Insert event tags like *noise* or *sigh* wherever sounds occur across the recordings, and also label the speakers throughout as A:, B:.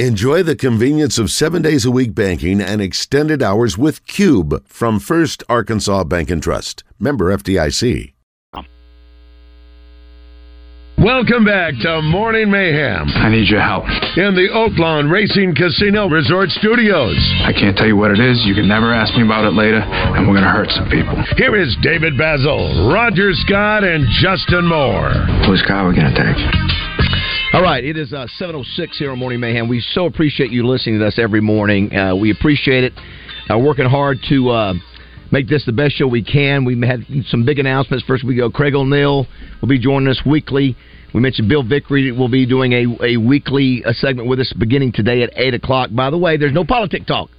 A: Enjoy the convenience of seven days a week banking and extended hours with Cube from First Arkansas Bank and Trust. Member FDIC.
B: Welcome back to Morning Mayhem.
C: I need your help.
B: In the Oaklawn Racing Casino Resort Studios.
C: I can't tell you what it is. You can never ask me about it later, and we're going to hurt some people.
B: Here is David Bazzel, Roger Scott, and Justin Moore.
C: Whose car are we going to take?
D: All right, it is uh, 7.06 here on Morning Mayhem. We so appreciate you listening to us every morning. Uh, we appreciate it. Uh, working hard to uh, make this the best show we can. We had some big announcements. First, we go Craig O'Neill will be joining us weekly. We mentioned Bill Vickery will be doing a, a weekly uh, segment with us beginning today at 8 o'clock. By the way, there's no politic talk.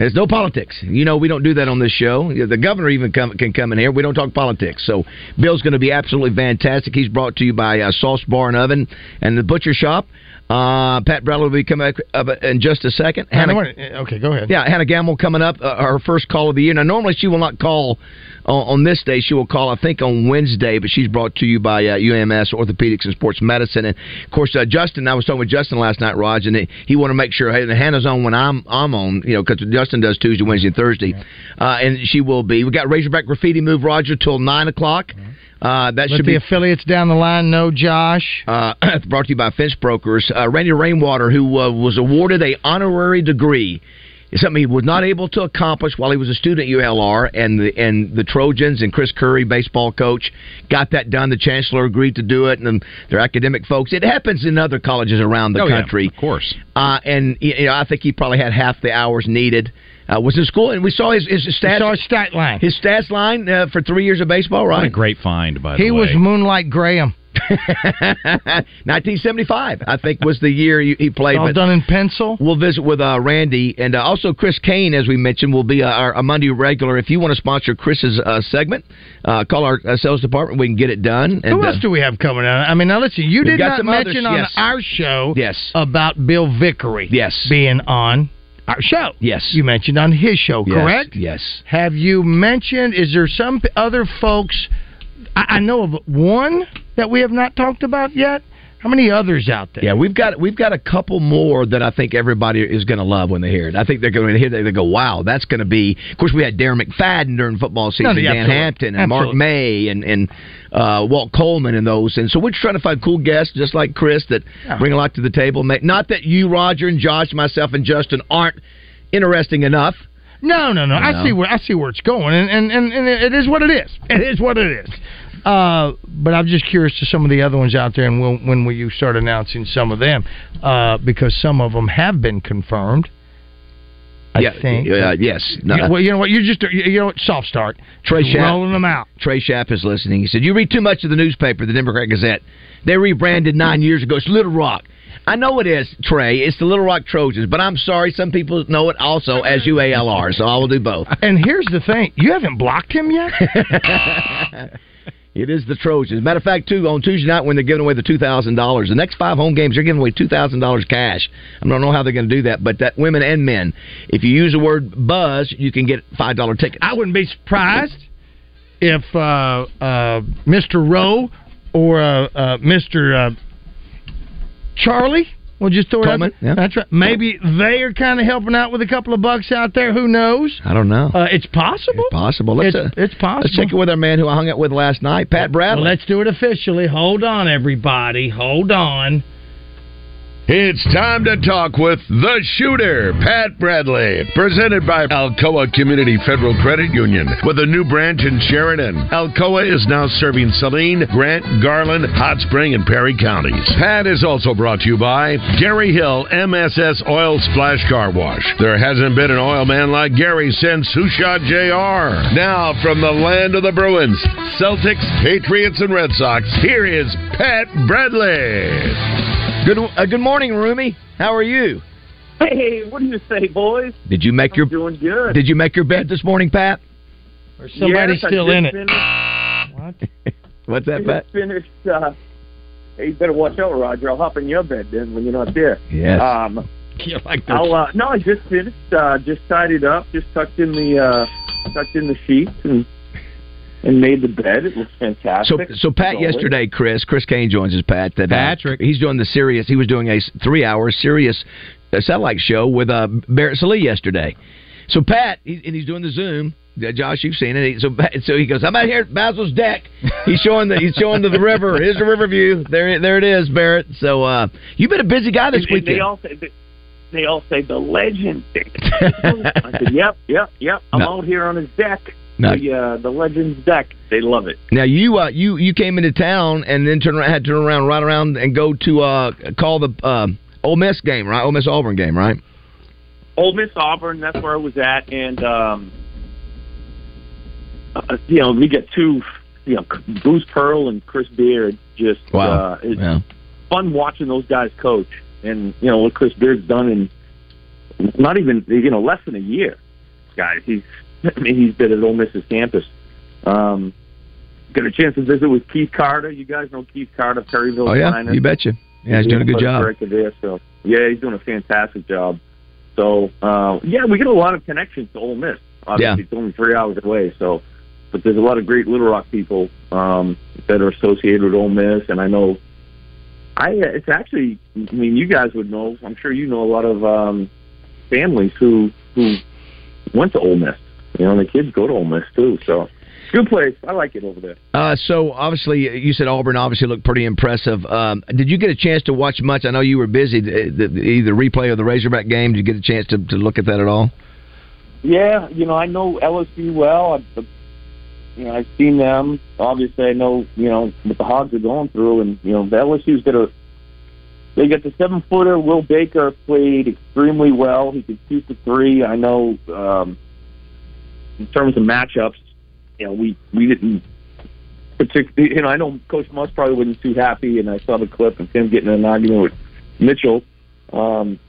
D: There's no politics. You know, we don't do that on this show. The governor even come, can come in here. We don't talk politics. So Bill's going to be absolutely fantastic. He's brought to you by uh, Sauce Bar and Oven and the Butcher Shop. Uh, Pat Bradley will be coming up in just a second.
E: Hannah, okay, go ahead.
D: Yeah, Hannah Gamble coming up, uh, her first call of the year. Now, normally she will not call on, on, this day. She will call, I think, on Wednesday, but she's brought to you by uh, UMS Orthopedics and Sports Medicine. And of course, uh, Justin. I was talking with Justin last night, Raj, and he, he wanted to make sure hey, Hannah's on when I'm I'm on, you know, because Justin does Tuesday, Wednesday, and Thursday, uh, and she will be. We got Razorback Graffiti Move Roger till nine o'clock. Uh, that
E: Let
D: should
E: the
D: be
E: affiliates down the line No, Josh.
D: Uh, *clears throat* brought to you by Finch Brokers. Uh, Randy Rainwater, who uh, was awarded a honorary degree, is something he was not able to accomplish while he was a student at ULR, and the and the Trojans and Chris Curry, baseball coach, got that done. The chancellor agreed to do it, and their academic folks. It happens in other colleges around the
F: oh,
D: country,
F: yeah, of course.
D: Uh, and you know, I think he probably had half the hours needed uh, was in school, and we saw his, his stats.
E: saw his stat line.
D: His stats line uh, for three years of baseball, right?
F: What a great find, by the
E: he
F: way.
E: was Moonlight Graham. *laughs*
D: 1975, I think, was the year he, he played.
E: All
D: but
E: done in pencil.
D: We'll visit with uh, Randy and uh, also Chris Kane, as we mentioned, will be our, a Monday regular. If you want to sponsor Chris's uh, segment, uh, call our uh, sales department. We can get it done.
E: And, Who else do we have coming out? I mean, now listen, you did not mention
D: others,
E: on our show
D: yes.
E: about Bill Vickery
D: yes.
E: being on our show.
D: Yes.
E: You mentioned on his show,
D: yes.
E: correct?
D: Yes.
E: Have you mentioned, is there some other folks? I, I know of one that we have not talked about yet. How many others out there?
D: Yeah, we've got we've got a couple more that I think everybody is going to love when they hear it. I think they're going to hear. They go, "Wow, that's going to be." Of course, we had Darren McFadden during football season,
E: No,
D: Dan
E: absolutely.
D: Hampton, and
E: Absolutely.
D: Mark May, and and uh, Walt Coleman, and those. And so we're just trying to find cool guests, just like Chris, that
E: Yeah.
D: bring a lot to the table. Not that you, Roger, and Josh, myself, and Justin aren't interesting enough.
E: No, no, no.
D: You
E: I
D: know?
E: see where I see where it's going, and and, and, and it is what it is. It is what it is. Uh, but I'm just curious to some of the other ones out there, and when, when will you start announcing some of them? Uh, because some of them have been confirmed. I
D: yeah,
E: think.
D: uh, yes. No,
E: Yeah, well, you know what? You're just you know what? Soft start.
D: Trey
E: Just
D: Schapp.
E: rolling them out.
D: Trey Schapp is listening. He said, "You read too much of the newspaper, the Democrat Gazette. They rebranded nine years ago. It's Little Rock. I know it is, Trey. It's the Little Rock Trojans, but I'm sorry. Some people know it also as UALR, so I will do both.
E: And here's the thing: you haven't blocked him yet. *laughs*
D: It is the Trojans. Matter of fact, too, on Tuesday night when they're giving away the two thousand dollars, the next five home games they're giving away two thousand dollars cash. I don't know how they're going to do that, but that women and men, if you use the word buzz, you can get five dollar tickets.
E: I wouldn't be surprised if uh, uh, Mr. Rowe or uh, uh, Mr. Uh, Charlie. We'll just throw it
D: Coleman,
E: out.
D: yeah.
E: That's right. Maybe they are kind of helping out with a couple of bucks out there. Who knows?
D: I don't know.
E: Uh, it's possible.
D: It's possible. Let's,
E: It's,
D: uh,
E: it's possible.
D: Let's check it with our man who I hung out with last night, Pat Bradley.
E: Well, let's do it officially. Hold on, everybody. Hold on.
B: It's time to talk with the shooter, Pat Bradley, presented by Alcoa Community Federal Credit Union with a new branch in Sheridan. Alcoa is now serving Saline, Grant, Garland, Hot Spring, and Perry counties. Pat is also brought to you by Gary Hill MSS Oil Splash Car Wash. There hasn't been an oil man like Gary since Who Shot JR. Now from the land of the Bruins, Celtics, Patriots, and Red Sox, here is Pat Bradley.
D: Good, uh, good morning, Roomy. How are you?
G: Hey, what do you say, boys?
D: Did you make your
G: I'm doing good.
D: Did you make your bed this morning, Pat?
E: Or somebody
G: Yes,
E: still
G: just
E: in it. What? *laughs*
D: What's that,
G: just
D: Pat?
G: finished. Uh, hey, you better watch out, Roger. I'll hop in your bed then when you're not there.
D: Yes.
G: Um, *laughs*
E: You're like the-
G: I'll. Uh, no, I just finished. Uh, just tidied up. Just tucked in the uh, tucked in the sheets and and made the bed. It looks
D: So,
G: fantastic.
D: so
G: so Pat,
D: yesterday, Chris, Chris Kane joins us. Pat, that uh,
F: Patrick.
D: he's doing the Sirius. He was doing a three-hour Sirius a satellite show with uh, Barrett Sallee yesterday. So Pat, he, and he's doing the Zoom. Uh, Josh, you've seen it. So, so he goes, "I'm out here at Bazzel's deck." He's showing the he's showing the, the river. Here's the river view. There, there it is, Barrett. So uh, you've been a busy guy this
G: and,
D: weekend.
G: And they all say they, they all say the legend. I *laughs* said, "Yep, yep, yep." I'm
D: No.
G: out here on his deck.
D: No.
G: The uh, the legend's deck. They love it.
D: Now you uh, you you came into town and then turn around, had to turn around, right around, and go to uh, call the uh, Ole Miss game, right? Ole Miss Auburn game, right?
G: Ole Miss Auburn. That's where I was at, and um, uh, you know we get two, you know, Bruce Pearl and Chris Beard. Just
D: Wow.
G: uh, it's
D: Yeah.
G: fun watching those guys coach, and you know what Chris Beard's done in not even you know less than a year, guys. He's *laughs* I mean he's been at Ole Miss's campus. Um, got a chance to visit with Keith Carter. You guys know Keith Carter, Perryville.
D: Oh yeah,
G: Finest.
D: you betcha. Yeah, he's doing a good job.
G: There, so yeah, he's doing a fantastic job. So uh, yeah, we get a lot of connections to Ole Miss. Obviously,
D: Yeah.
G: it's only three hours away. So, but there's a lot of great Little Rock people um, that are associated with Ole Miss, and I know. I it's actually. I mean, you guys would know. I'm sure you know a lot of um, families who who went to Ole Miss. You know, the kids go to Ole Miss too. So, good place. I like it over there.
D: Uh, so obviously, you said Auburn obviously looked pretty impressive. Um, did you get a chance to watch much? I know you were busy. The, the, either replay of the Razorback game. Did you get a chance to, to look at that at all?
G: Yeah, you know, I know LSU well. I've, you know, I've seen them. Obviously, I know, you know, what the Hogs are going through, and you know, the LSU's got a. They got the seven footer. Will Baker played extremely well. He could shoot the three. I know. Um, in terms of matchups, you know, we we didn't. Particularly, you know, I know Coach Muss probably wasn't too happy, and I saw the clip of him getting an argument with Mitchell. Um,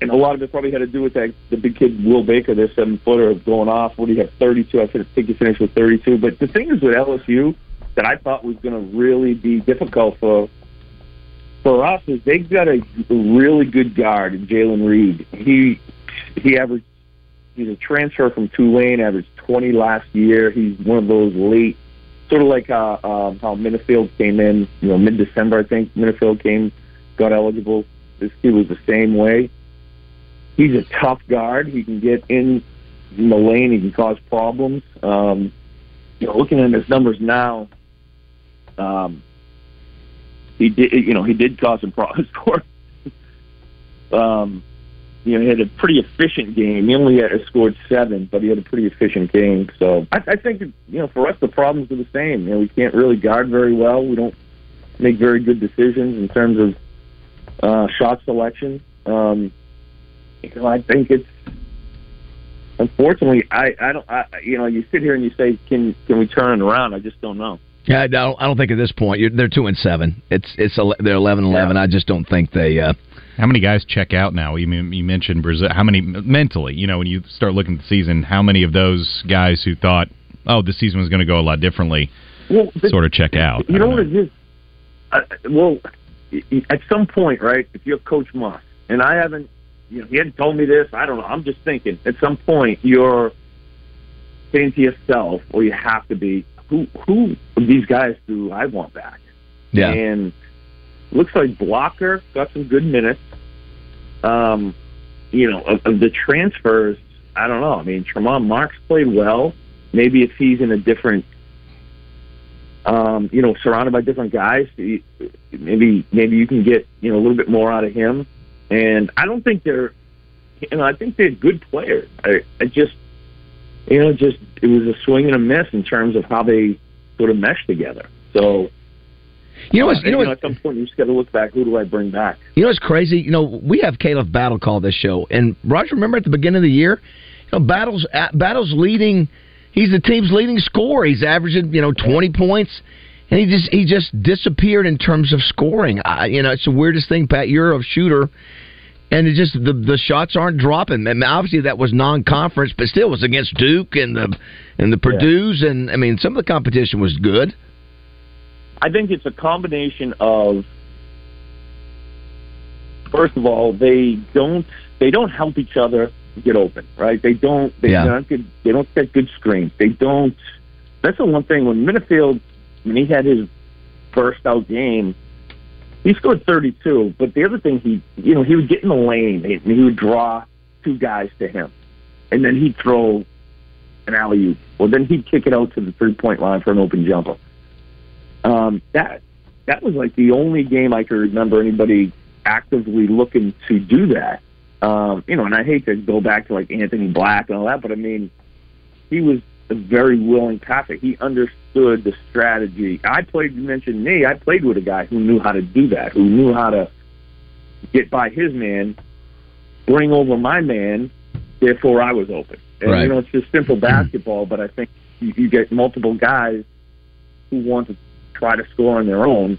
G: and a lot of it probably had to do with that the big kid Will Baker, their seven footer, going off. What do you have? Thirty two. I think he finished with thirty two. But the thing is with LSU that I thought was going to really be difficult for for us is they've got a really good guard Jalen Reed. He he averaged. He's a transfer from Tulane. Averaged twenty last year. He's one of those late, sort of like uh, um, how Menifield came in. You know, mid December I think Menifield came, got eligible. This kid was the same way he's a tough guard. He can get in the lane. He can cause problems. Um, you know, looking at his numbers now, um, he did. You know, he did cause some problems. *laughs* Score. um, you know, he had a pretty efficient game. He only had scored seven, but he had a pretty efficient game. So I, I think you know, for us, the problems are the same. You know, we can't really guard very well. We don't make very good decisions in terms of uh, shot selection. Um, you know, I think it's unfortunately I I don't I, you know you sit here and you say can can we turn it around? I just don't know.
D: Yeah, I don't. I don't think at this point you're, they're two and seven. It's it's they're eleven eleven. I just don't think they. Uh,
F: How many guys check out now? You you mentioned Brazil. How many mentally? You know, when you start looking at the season, how many of those guys who thought, "Oh, this season was going to go a lot differently,"
G: Well, but-
F: sort of check out?
G: You know what it is? Uh, well, at some point, right? If you're Coach Muss, and I haven't, you know, he hadn't told me this. I don't know. I'm just thinking. At some point, you're saying to yourself, or you have to be, who who of these guys do I want back?
D: yeah.
G: And looks like Blocker got some good minutes. Um, you know, of, of the transfers, I don't know. I mean, Tramon Marks played well. Maybe if he's in a different, um, you know, surrounded by different guys, maybe maybe you can get you know a little bit more out of him. And I don't think they're, you know, I think they're good players. I, I just, you know, just it was a swing and a miss in terms of how they sort of mesh together. So.
D: You know what's you know what,
G: at some point you just got to look back. Who do I bring back?
D: You know what's crazy? You know, we have Khalif Battle call this show, and Roger, remember at the beginning of the year, you know, Battle's at, Battle's leading. He's the team's leading scorer. He's averaging you know twenty points, and he just he just disappeared in terms of scoring. I, you know, it's the weirdest thing, Pat. You're a shooter. And it just the the shots aren't dropping. And obviously that was non-conference, but still it was against Duke and the and the Purdue's, and I mean some of the competition was good.
G: I think it's a combination of first of all, they don't they don't help each other get open, right? They don't they
D: Yeah.
G: don't get they don't get good screens. They don't that's the one thing when Menifield when he had his burst out game, he scored 32. But the other thing, he you know he would get in the lane and he would draw two guys to him, and then he'd throw an alley oop, or then he'd kick it out to the three point line for an open jumper. Um, that that was like the only game I could remember anybody actively looking to do that. Um, you know, and I hate to go back to like Anthony Black and all that, but I mean, he was a very willing passer. He understood the strategy. I played. You mentioned me. I played with a guy who knew how to do that. Who knew how to get by his man, bring over my man. Therefore, I was open. And
D: Right.
G: you know, it's just simple basketball. But I think you, you get multiple guys who want to try to score on their own,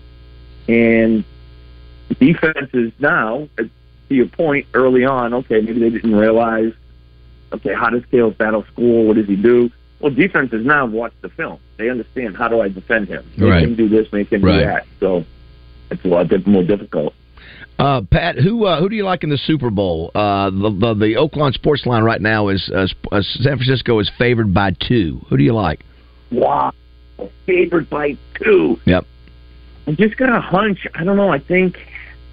G: and defenses now, to your point early on, okay, maybe they didn't realize, okay, how does Khalif Battle school? What does he do? Well, defenses now watch the film. They understand how do I defend him? Make
D: Right.
G: him do this, make him
D: Right.
G: do that. So it's a lot more difficult.
D: Uh, Pat, who uh, who do you like in the Super Bowl? Uh, the, the the Oaklawn Sports Line right now is uh, uh, San Francisco is favored by two. Who do you like?
G: Wow, favored by two.
D: Yep.
G: I just got a hunch. I don't know. I think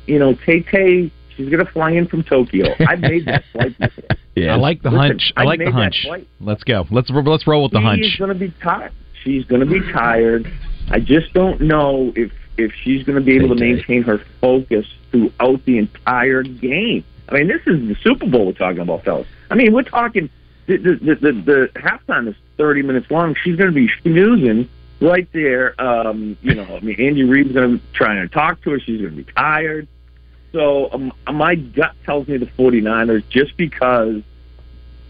G: you know Tay Tay. She's gonna fly in from Tokyo. I made that *laughs* flight. before.
F: I like the
G: Listen,
F: hunch. I
G: I
F: like
G: made
F: the hunch. Let's go. Let's let's roll with the hunch.
G: She's
F: hunch.
G: going to be tired. She's going to be tired. I just don't know if if she's going to be able to
D: Tay-Tay.
G: maintain her focus throughout the entire game. I mean, this is the Super Bowl we're talking about, fellas. I mean, we're talking the the the, the, halftime is thirty minutes long. She's going to be snoozing right there. Um, you know, I mean, Andy Reid's going to try and talk to her. She's going to be tired. So um, my gut tells me the 49ers just because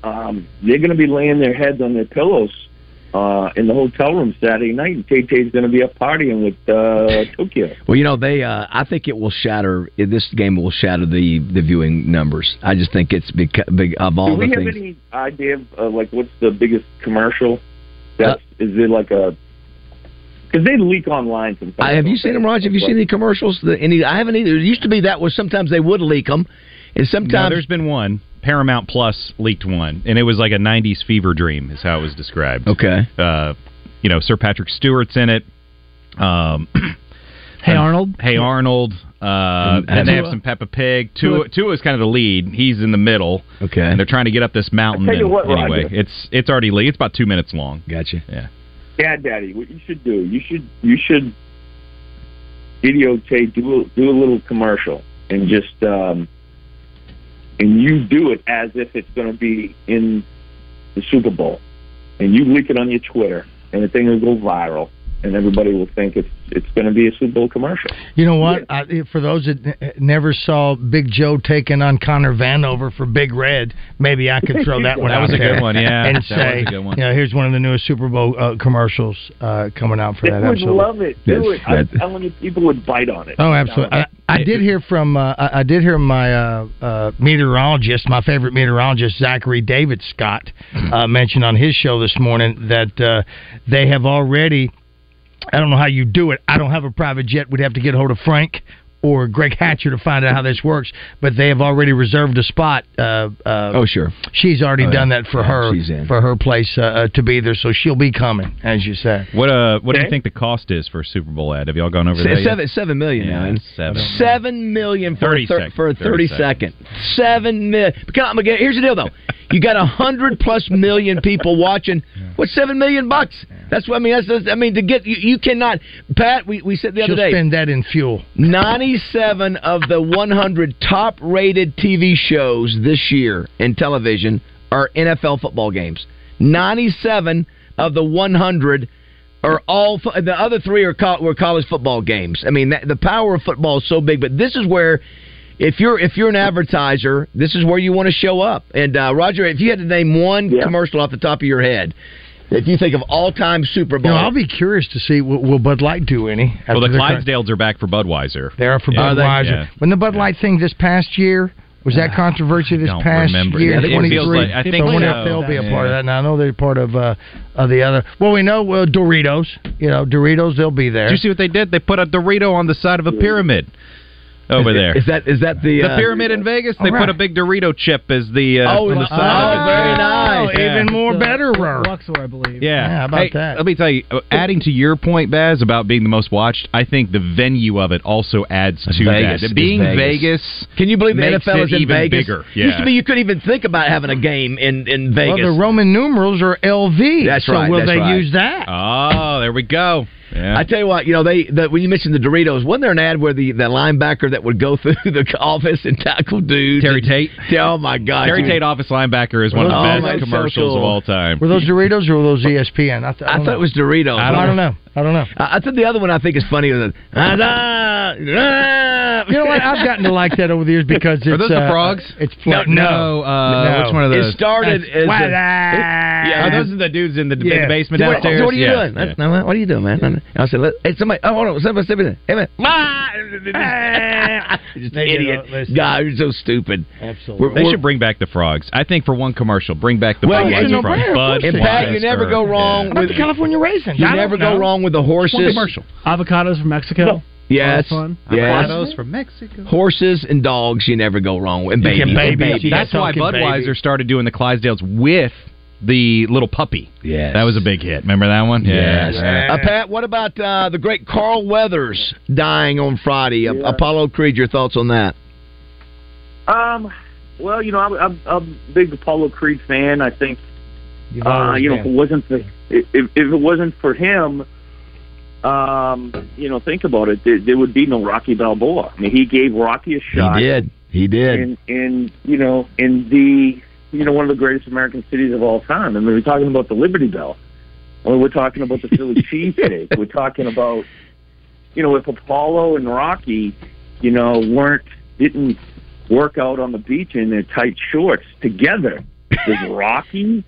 G: um, they're going to be laying their heads on their pillows uh, in the hotel room Saturday night, and Tay Tay's going to be up partying with uh, *laughs* Tokyo.
D: Well, you know they. Uh, I think it will shatter. This game will shatter the the viewing numbers. I just think it's beca- big of all
G: Do we
D: the
G: have
D: things.
G: any idea of uh, like what's the biggest commercial? That's is it like a because they leak online sometimes.
D: I, have you seen them, Roger? Have you seen any commercials? The, any? I haven't either. It used to be that was sometimes they would leak them, and
F: No,
D: sometimes
F: there's been one. Paramount Plus leaked one, and it was like a '90s fever dream, is how it was described.
D: okay.
F: Uh, you know, Sir Patrick Stewart's in it. Um, *clears throat*
E: Hey Arnold.
F: Hey Arnold. Uh,
D: And- and
F: they have some Peppa Pig. Tua, Tua is kind of the lead. He's in the middle,
D: Okay.
F: and they're trying to get up this mountain.
G: I tell you
F: and-
G: what,
F: anyway,
G: Roger.
F: it's it's already leaked. It's about two minutes long.
D: Gotcha.
F: Yeah.
G: Dad, Daddy, what you should do? You should you should videotape do a, do a little commercial and just um, and you do it as if it's going to be in the Super Bowl, and you leak it on your Twitter, and the thing will go viral, and everybody will think it's it's going to be a Super Bowl commercial.
E: You know what? I, for those that n- never saw Big Joe taking on Connor Vanover for Big Red, maybe I could throw that *laughs* one
F: That
E: out
F: was a
E: there
F: good one, yeah.
E: and
F: That
E: say,
F: a good one.
E: you know, here's one of the newest Super Bowl uh, commercials uh, coming out for
G: They
E: that.
G: would
E: Absolutely.
G: love it. Do
D: Yes,
G: it. I'm telling you, people would bite on it.
E: Oh, absolutely. I, I did hear from uh, I I did hear my uh, uh, meteorologist, my favorite meteorologist, Zachary David Scott, uh, mention on his show this morning that uh, they have already. I don't know how you do it. I don't have a private jet. We'd have to get a hold of Frank or Greg Hatcher to find out how this works. But they have already reserved a spot. Uh, uh,
D: Oh, sure.
E: she's already
D: Oh,
E: done
D: yeah.
E: that for
D: Yeah,
E: her
D: she's in.
E: for her place uh, uh, to be there. So she'll be coming, as you said.
F: What uh, what do you think the cost is for a Super Bowl ad? Have y'all gone over that?
D: Se-
F: yet?
D: seven seven million
F: Yeah,
D: now.
F: seven.
D: Seven million for
F: 30
D: a thir- for a
F: 30
D: thirty second. Seven million. Here's the deal, though. You got a hundred plus million people watching. *laughs* What's seven million bucks? That's what I mean. That's, that's I mean to get you. You cannot. Pat, we, we said the other
E: She'll
D: day.
E: spend that in fuel.
D: 97 of the 100 top rated TV shows this year in television are NFL football games. 97 of the 100 are all fo- the other three are co- were college football games. I mean, that, the power of football is so big, but this is where if you're if you're an advertiser, this is where you want to show up. And uh, Roger, if you had to name one
G: Yeah.
D: commercial off the top of your head, if you think of all time Super
E: You
D: Bowl,
E: know, I'll be curious to see will, will Bud Light do any.
F: Well, the
E: after current-
F: Clydesdales are back for Budweiser.
E: They are for
F: Yeah.
D: Are?
E: Budweiser.
F: Yeah.
E: When the Bud Light thing this past year was that controversy this
F: don't
E: past
F: remember.
E: year,
F: Yeah, I think it feels like- I think so.
E: if they'll be a part of that. Now I know they're part of uh, of the other. Well, we know uh, Doritos. You know, Doritos. They'll be there.
F: Did you see what they did? They put a Dorito on the side of a pyramid. Over there.
D: Is that is that the
F: the
D: uh,
F: pyramid in Vegas? They
E: All
F: put a big Dorito chip as the uh,
D: Oh,
F: on the
D: oh, very nice.
E: Oh, even
F: Yeah.
E: more better.
H: Luxor, I believe.
F: Yeah.
E: Yeah, how about
F: Hey,
E: that?
F: Let me tell you, uh, adding to your point, Baz, about being the most watched, I think the venue of it also adds to
D: Vegas.
F: that. Being
D: Vegas.
F: Vegas,
D: Can you believe the NFL is in
F: even
D: Vegas?
F: bigger.
D: Used to be you couldn't even think about having a game in in
E: Well,
D: Vegas.
E: the Roman numerals are LV.
D: That's
E: so
D: right,
E: will
D: that's
E: they
D: right.
E: use that?
F: Oh, there we go. Yeah.
D: I tell you what, you know they the, when you mentioned the Doritos, wasn't there an ad where the, the linebacker that would go *laughs* through the office and tackle dudes?
F: Terry Tate. *laughs*
D: Yeah, oh my God,
F: Terry
D: dude.
F: Tate, office linebacker, is one of the
D: Oh,
F: best
D: that's so
F: commercials
D: cool.
F: of all time.
E: Were those Doritos or were those ESPN? I, th-
D: I
E: don't
D: thought
E: know.
D: it was Doritos.
E: I don't, know. I don't know.
D: I, I think the other one I think is funny. Was
E: You know what? I've gotten to like that over the years because it's
F: Are those the
E: uh,
F: frogs?
E: It's
F: No,
E: no,
F: no, uh, which one of those?
D: It
F: those?
D: started as a,
E: that?
D: yeah,
F: Are those are the dudes in the, in
E: Yeah.
F: the basement
D: What,
F: downstairs?
D: so what are you
F: Yeah.
D: doing?
F: Yeah.
D: That's- no, what are you doing, man? I said, let, hey, somebody, oh, hold on, somebody, somebody, hey, man. *laughs* *laughs* Just
E: There
D: idiot. God, you're so stupid.
E: Absolutely.
F: They should bring back the frogs. I think for one commercial, bring back the
D: Well,
F: Budweiser
D: yeah, you know,
F: frogs.
E: Brian, of course
D: And Pat, you never go wrong
E: How about
D: with
E: the California raisins?
D: you never go
E: know.
D: Wrong with the
F: One
D: horses.
F: commercial.
H: Avocados from Mexico.
D: Yes,
H: Oh, fun.
D: yes.
F: Avocados from Mexico.
D: Horses and dogs, you never go wrong with. And babies,
E: can
D: and
E: baby
D: babies.
E: You
F: That's why Budweiser
E: baby.
F: started doing the Clydesdales with the little puppy.
D: Yes.
F: That was a big hit. Remember that one?
D: Yes.
F: Yeah.
D: Uh, Pat, what about uh, the great Carl Weathers dying on Friday? Uh, Apollo Creed, your thoughts on that?
G: Um, well, you know, I'm, I'm, I'm a big Apollo Creed fan. I think,
E: You've
G: uh, you know, if it wasn't for if, if it wasn't for him, um, you know, think about it. There, there would be no Rocky Balboa. I mean, he gave Rocky a shot.
D: He did. He did.
G: in in you know in the you know one of the greatest American cities of all time. I mean, we're talking about the Liberty Bell. I mean, we're talking about the Philly *laughs* cheesesteak. We're talking about you know if Apollo and Rocky, you know, weren't didn't work out on the beach in their tight shorts together. *laughs* Does Rocky?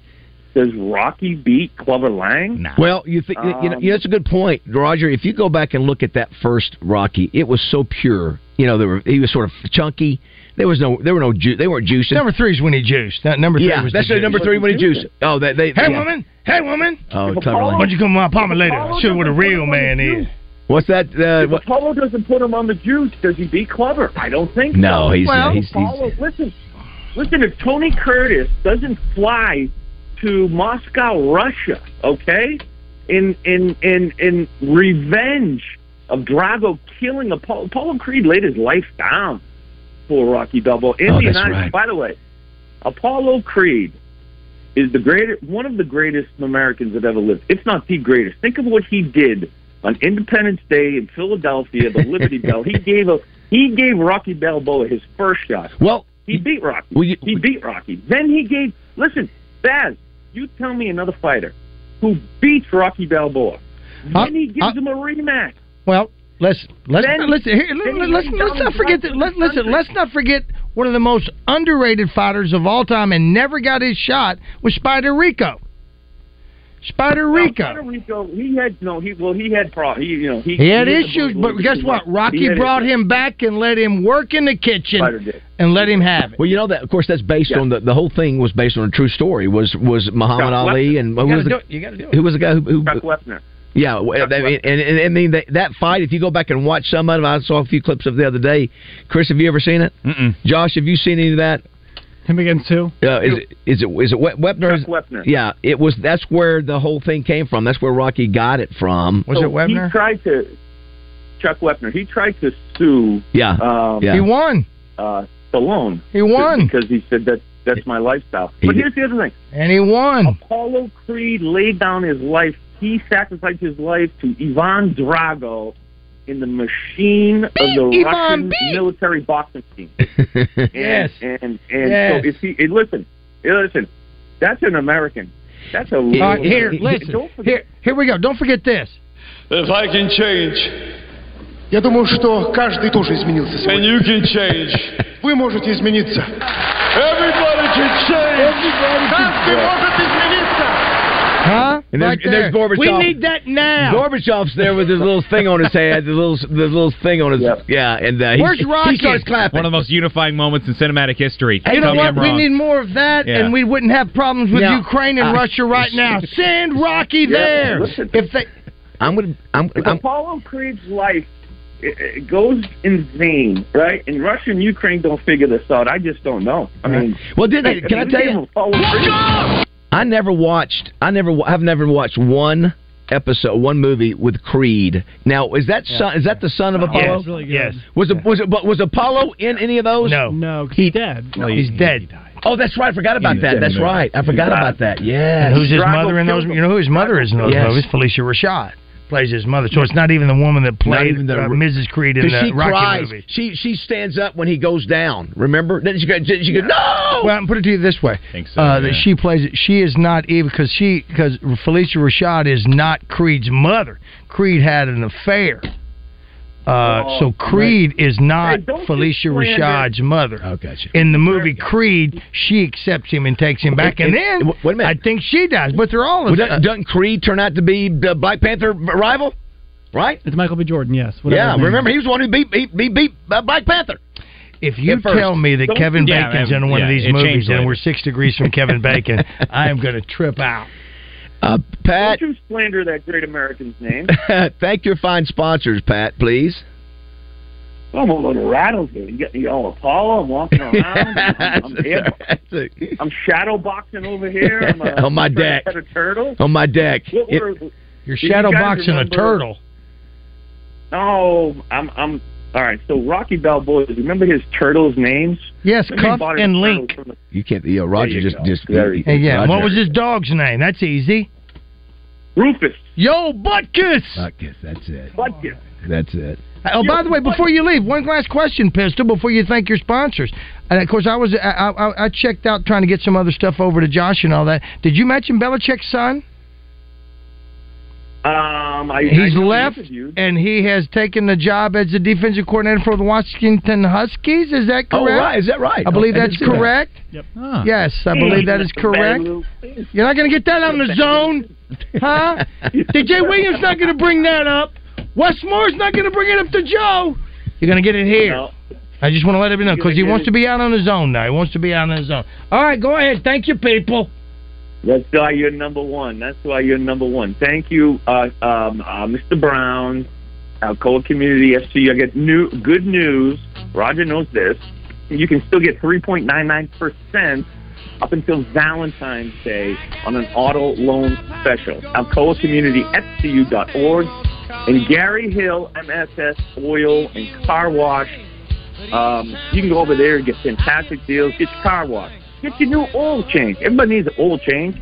G: Does Rocky beat Clubber Lang?
F: Nah.
D: Well, you think you know,
G: Um,
D: you know that's a good point, Roger. If you go back and look at that first Rocky, it was so pure. You know, there were he was sort of chunky. There was no, there were no, ju- they weren't juicing.
E: Number three is when he juiced. That number three
D: yeah,
E: was
D: that's
E: the
D: the number three when he juiced. Oh, they, they
E: Hey
D: yeah.
E: woman, hey woman,
D: Oh,
G: If
D: Clubber
G: Apollo-
E: why
D: Lang.
E: don't you come to my apartment later?
G: Apollo
E: Show you what a real man
G: the
E: is.
D: What's that? Uh,
G: If
D: what?
G: Apollo doesn't put him on the juice, does he beat Clubber? I don't think
D: No,
G: so.
D: he's,
E: Well,
D: he's, he's
G: Apollo, listen, listen. If Tony Curtis doesn't fly to Moscow, Russia, okay, in in in in revenge of Drago killing Apollo, Apollo Creed laid his life down for Rocky Balboa in
D: Oh,
G: the United.
D: right.
G: By the way, Apollo Creed is the greatest, one of the greatest Americans that ever lived, if not the greatest. Think of what he did on Independence Day in Philadelphia, the Liberty *laughs* Bell. He gave a he gave Rocky Balboa his first shot.
D: well,
G: He beat Rocky.
D: You-
G: he beat Rocky. Then he gave. Listen, Baz, you tell me another fighter who beats Rocky Balboa. Then
E: Uh,
G: he gives
E: uh,
G: him a rematch.
E: Well, let's let's
G: Then-
E: here.
G: then
E: Let's let's not forget that. Let, listen, let's not forget one of the most underrated fighters of all time and never got his shot was Spider Rico. Spider
G: Now,
E: Rico.
G: Puerto Rico, he had no. He well, he had pro. He you know he
E: He had
G: he
E: issues, but guess what? Rocky brought him back and let him work in the kitchen and let him have it.
D: well, you know that. Of course, that's based
G: Yeah.
D: on the the whole thing was based on a true story. Was was Muhammad
G: Chuck
D: Ali
G: Wepner.
D: and who was the
E: do it. You got to do it.
D: who was the guy who, who
G: Chuck Wepner.
D: Yeah, w- I mean, and, and, and I mean that, that fight. If you go back and watch some of it, I saw a few clips of it the other day. Chris, have you ever seen it?
F: Mm-mm.
D: Josh, have you seen any of that?
H: Him against who?
D: Uh, is it is it is it We- Wepner?
G: Chuck Wepner.
D: Yeah, it was. That's where the whole thing came from. That's where Rocky got it from.
E: Was
G: So
E: it Wepner?
G: He tried to Chuck Wepner. He tried to sue
D: Yeah,
G: um,
D: Yeah.
E: He won.
G: uh, Stallone
E: He won.
G: because he said that that's my lifestyle.
D: He
G: But
D: did.
G: here's the other thing:
E: And he won.
G: Apollo Creed laid down his life. He sacrificed his life to Ivan Drago in the machine of the
E: Beat, Ivan,
G: Russian
E: beat.
G: military boxing team. And, *laughs*
E: Yes.
G: and and
E: Yes.
G: so if he and listen, hey, listen, that's an American. That's a real
E: All right, here,
G: American.
E: listen.
G: Don't forget-
E: Here, here we go. Don't forget this.
I: If I can change,
J: Я думаю, что каждый тоже изменился
I: and
J: сегодня.
I: you can change,
J: Вы можете измениться.
I: everybody can change.
J: Каждый может измениться.
E: Huh?
D: And there's-
E: right
D: and there's. Gorbachev.
E: We need that now.
D: Gorbachev's there with his little thing on his *laughs* head, the little the little thing on his
G: Yep.
D: yeah, and uh, he,
E: Where's Rocky?
D: he starts clapping.
F: One of the most unifying moments in cinematic history.
E: you know what? We need more of that,
F: Yeah.
E: and we wouldn't have problems with
D: Now,
E: Ukraine and
D: I-
E: Russia right *laughs* now. Send Rocky there.
G: listen.
E: If they,
D: I'm gonna I'm,
G: If
D: I'm
G: Apollo Creed's life it, it goes insane, right? And Russia and Ukraine don't figure this out. I just don't know. I mean,
D: Well, did they? Can I tell you? I never watched. I never. I've never watched one episode, one movie with Creed. Now, is that son? Is that the son of Apollo?
E: Yes, really yes.
D: Was it? Was it? But was Apollo in any of those?
E: No.
H: No, he's dead.
E: He's dead.
D: Oh, that's right. I forgot about
E: He's
D: that.
E: dead.
D: That's right. I forgot about that. Yeah.
E: And who's his mother in those? You know who his mother is in those
D: Yes.
E: movies? Phylicia Rashad plays his mother. So it's not even the woman that
D: Not
E: played
D: the-
E: uh, Mrs. Creed in the
D: she
E: Rocky
D: cries.
E: movie.
D: She she stands up when he goes down. Remember? Then she go. She goes, no.
E: Well, I'm put it to you this way:
F: so,
E: uh,
F: yeah.
E: that she plays. She is not even because she because Phylicia Rashad is not Creed's mother. Creed had an affair. Uh,
G: Oh,
E: so Creed is not
G: Hey,
E: Phylicia
G: slander-
E: Rashad's mother.
D: Oh, gotcha.
E: In the movie Creed, she accepts him and takes him back, and then
D: wait a minute.
E: I think she does. But they're all
D: Well, doesn't, doesn't Creed turn out to be the Black Panther rival? Right?
H: It's Michael B. Jordan. Yes.
D: Yeah. Remember, he was the one who beat he, he beat uh, Black Panther.
E: If you tell me that
D: Don't-
E: Kevin Bacon's
D: man,
E: in one of these movies and
D: later.
E: we're six degrees from Kevin Bacon, I am going to trip out.
D: Uh, Pat,
G: Don't you slander that great American's name? *laughs*
D: thank your fine sponsors, Pat, please.
G: I'm a little rattled here. You got me all Apollo. I'm walking around. *laughs* I'm, I'm, air- I'm shadow boxing over here. I'm a, *laughs*
D: On my deck.
G: Of turtle.
D: On my deck.
G: What
D: It-
E: You're
G: Do you
E: shadow
G: guys
E: boxing a turtle.
G: No, I'm. I'm. All right. So Rocky Balboa. Remember his turtles' names?
E: Yes, Cuff and Link.
G: the-
D: you can't. You know, Roger
G: you
D: just
G: go.
D: just.
G: There you
E: Hey, yeah.
D: Roger.
E: What was his dog's name? That's easy.
G: Rufus.
E: Yo, Butkus.
D: Butkus. That's it.
G: Butkus.
D: That's it.
E: Oh, by the way, before you leave, one last question, Pistol, before you thank your sponsors. And of course, I was I, I, I checked out trying to get some other stuff over to Josh and all that. Did you mention Belichick's son?
G: Um, I,
E: He's
G: I
E: left, and he has taken the job as the defensive coordinator for the Washington Huskies. Is that correct?
D: Oh, right. Is that right?
E: I believe
D: I didn't
E: that's
D: that.
E: correct.
H: Yep.
E: Yes, I believe that is correct. You're not going to get that on the zone, huh? *laughs* DJ Williams not going to bring that up. Wes Moore's not going to bring it up to Joe. You're going to get it here.
G: No.
E: I just want to let him know because he wants
G: it.
E: to be out on his own now. He wants to be out on his own. All right, go ahead. Thank you, people.
G: That's why you're number one. That's why you're number one. Thank you, uh, um, uh, Mr. Brown, Alcoa Community FC. I get new good news. Roger knows this. You can still get 3.99 percent up until Valentine's Day on an auto loan special. Alcoa Community FCU.org and Gary Hill MSS Oil and Car Wash. Um, you can go over there and get fantastic deals. Get your car washed. Get your new oil change. Everybody needs an oil change.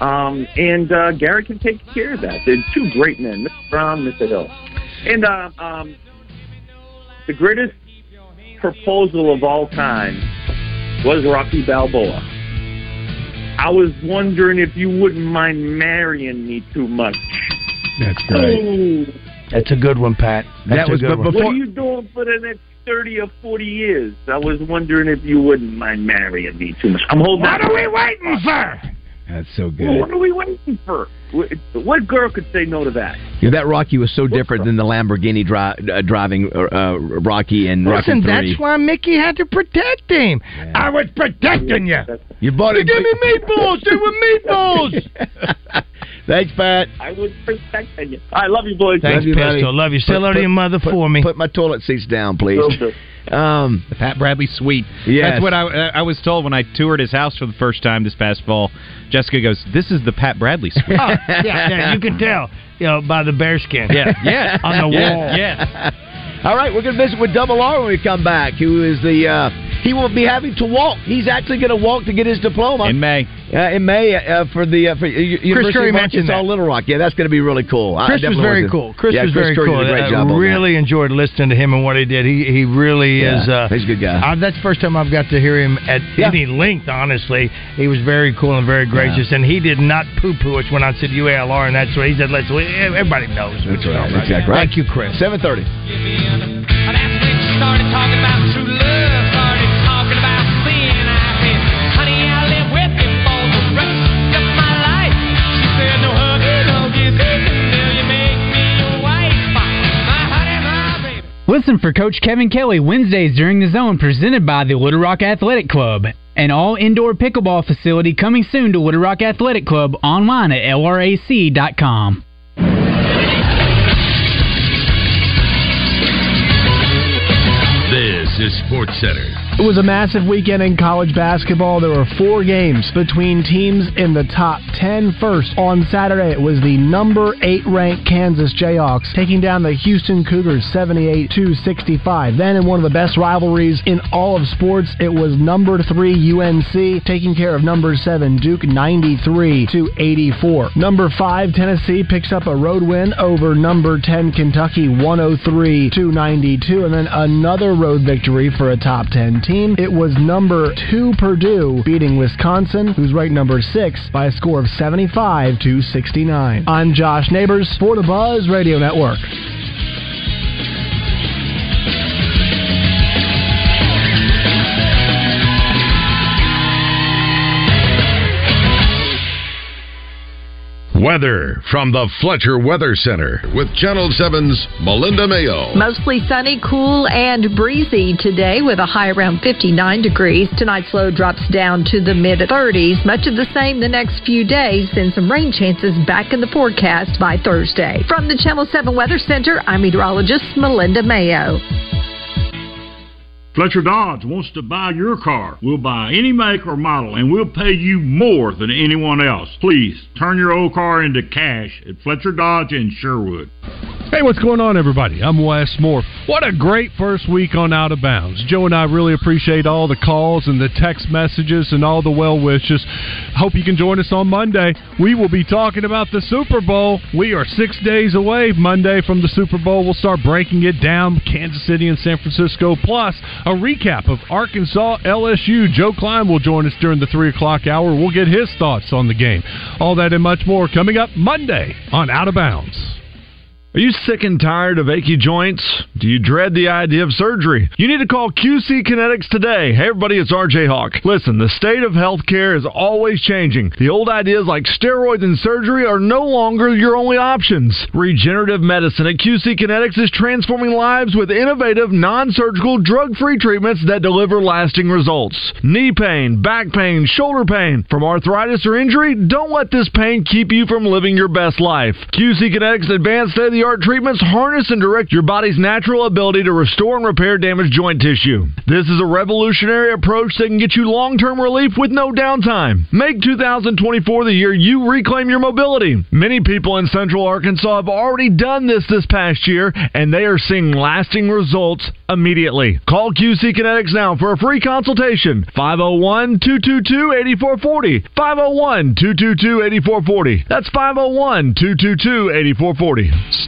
G: Um, and uh, Gary can take care of that. They're two great men, Mr. Brown, Mr. Hill. And uh, um, the greatest proposal of all time was Rocky Balboa. I was wondering if you wouldn't mind marrying me too much.
E: That's
G: Ooh.
E: That's a good one, Pat. That's
D: That was
E: a good
D: but
E: one.
D: before-
G: What are you doing for the next 30 or 40 years? I was wondering if you wouldn't mind marrying me too much. I'm holding
E: What
G: out.
E: are we waiting for?
D: That's so good.
G: Well, what are we waiting for? What- What girl could say no to that?
D: Yeah, that Rocky was so different than the Lamborghini dri- uh, driving uh, uh, Rocky and
E: Listen,
D: Rocky
E: that's why Mickey had to protect him. I was protecting you.
D: You bought
E: You
D: it.
E: give me meatballs. They were meatballs. *laughs* *laughs*
D: Thanks, Pat.
G: I was protecting you. I love you, boys.
E: Thanks,
D: Love you, buddy.
E: Pistol. Love you. Say
D: Put-
E: hello to your mother
D: put-
E: for me.
D: Put my toilet seats down, please. Um,
F: The Pat Bradley suite.
D: Yes.
F: That's what I, I was told when I toured his house for the first time this past fall. Jessica goes, "This is the Pat Bradley suite." *laughs*
E: Oh, yeah, *laughs* yeah, you can tell, you know, by the bearskin.
F: yeah, yeah, *laughs*
E: On the
F: yeah,
E: wall.
F: Yeah.
D: all right, we're going to visit with Double R when we come back. Who is the? Uh, he will be having to walk. He's actually going to walk to get his diploma
F: In May.
D: Uh, in May uh, for the uh, for U- University
E: Curry
D: of
E: mentioned
D: Arkansas
E: that.
D: Little Rock. Yeah, that's going to be really cool. I
E: Chris was very
D: to-
E: cool. Chris
D: yeah,
E: was
D: Chris
E: very
D: Curry
E: cool.
D: Did a great
E: I
D: job on that.
E: really enjoyed listening to him and what he did. He he really
D: Yeah,
E: is. Uh,
D: he's a good guy.
E: I, that's the first time I've got to hear him at
D: Yeah.
E: any length. Honestly, he was very cool and very gracious, and he did not poo-poo us when I said UALR, and that's what he said. Let's everybody knows.
D: That's right. Exactly right.
E: Thank you, Chris.
D: Seven thirty.
K: Listen for Coach Kevin Kelly Wednesdays during the zone presented by the Little Rock Athletic Club. An all indoor pickleball facility coming soon to Little Rock Athletic Club online at lrac.com.
B: This is Sports Center.
L: It was a massive weekend in college basketball. There were four games between teams in the top 10. First, on Saturday, it was the number 8 ranked Kansas Jayhawks taking down the Houston Cougars 78 65. Then, in one of the best rivalries in all of sports, it was number 3 UNC taking care of number 7 Duke 93 to 84. Number 5 Tennessee picks up a road win over number 10 Kentucky 103 92. And then another road victory for a top 10 team. It was number 2 Purdue beating Wisconsin, who's ranked number 6 by a score of 75 to 69. I'm Josh Neighbors for the Buzz Radio Network.
B: Weather from the Fletcher Weather Center with Channel 7's Melinda Mayo.
M: Mostly sunny, cool, and breezy today with a high around 59 degrees. Tonight's low drops down to the mid 30s. Much of the same the next few days, then some rain chances back in the forecast by Thursday. From the Channel 7 Weather Center, I'm meteorologist Melinda Mayo.
N: Fletcher Dodge wants to buy your car. We'll buy any make or model, and we'll pay you more than anyone else. Please turn your old car into cash at Fletcher Dodge in Sherwood.
O: Hey, what's going on, everybody? I'm Wes Moore. What a great first week on Out of Bounds. Joe and I really appreciate all the calls and the text messages and all the well wishes. Hope you can join us on Monday. We will be talking about the Super Bowl. We are six days away Monday from the Super Bowl. We'll start breaking it down Kansas City and San Francisco, plus a recap of Arkansas LSU. Joe Kleine will join us during the 3 o'clock hour. We'll get his thoughts on the game. All that and much more coming up Monday on Out of Bounds.
P: Are you sick and tired of achy joints? Do you dread the idea of surgery? You need to call QC Kinetics today. Hey everybody, it's RJ Hawk. Listen, the state of healthcare is always changing. The old ideas like steroids and surgery are no longer your only options. Regenerative medicine at QC Kinetics is transforming lives with innovative, non-surgical, drug-free treatments that deliver lasting results. Knee pain, back pain, shoulder pain, from arthritis or injury, don't let this pain keep you from living your best life. QC Kinetics advanced art treatments harness and direct your body's natural ability to restore and repair damaged joint tissue. This is a revolutionary approach that can get you long term relief with no downtime. Make 2024 the year you reclaim your mobility. Many people in central Arkansas have already done this this past year, and they are seeing lasting results immediately. Call QC Kinetics now for a free consultation. 501 222 8440. 501 222 8440. That's 501 222 8440.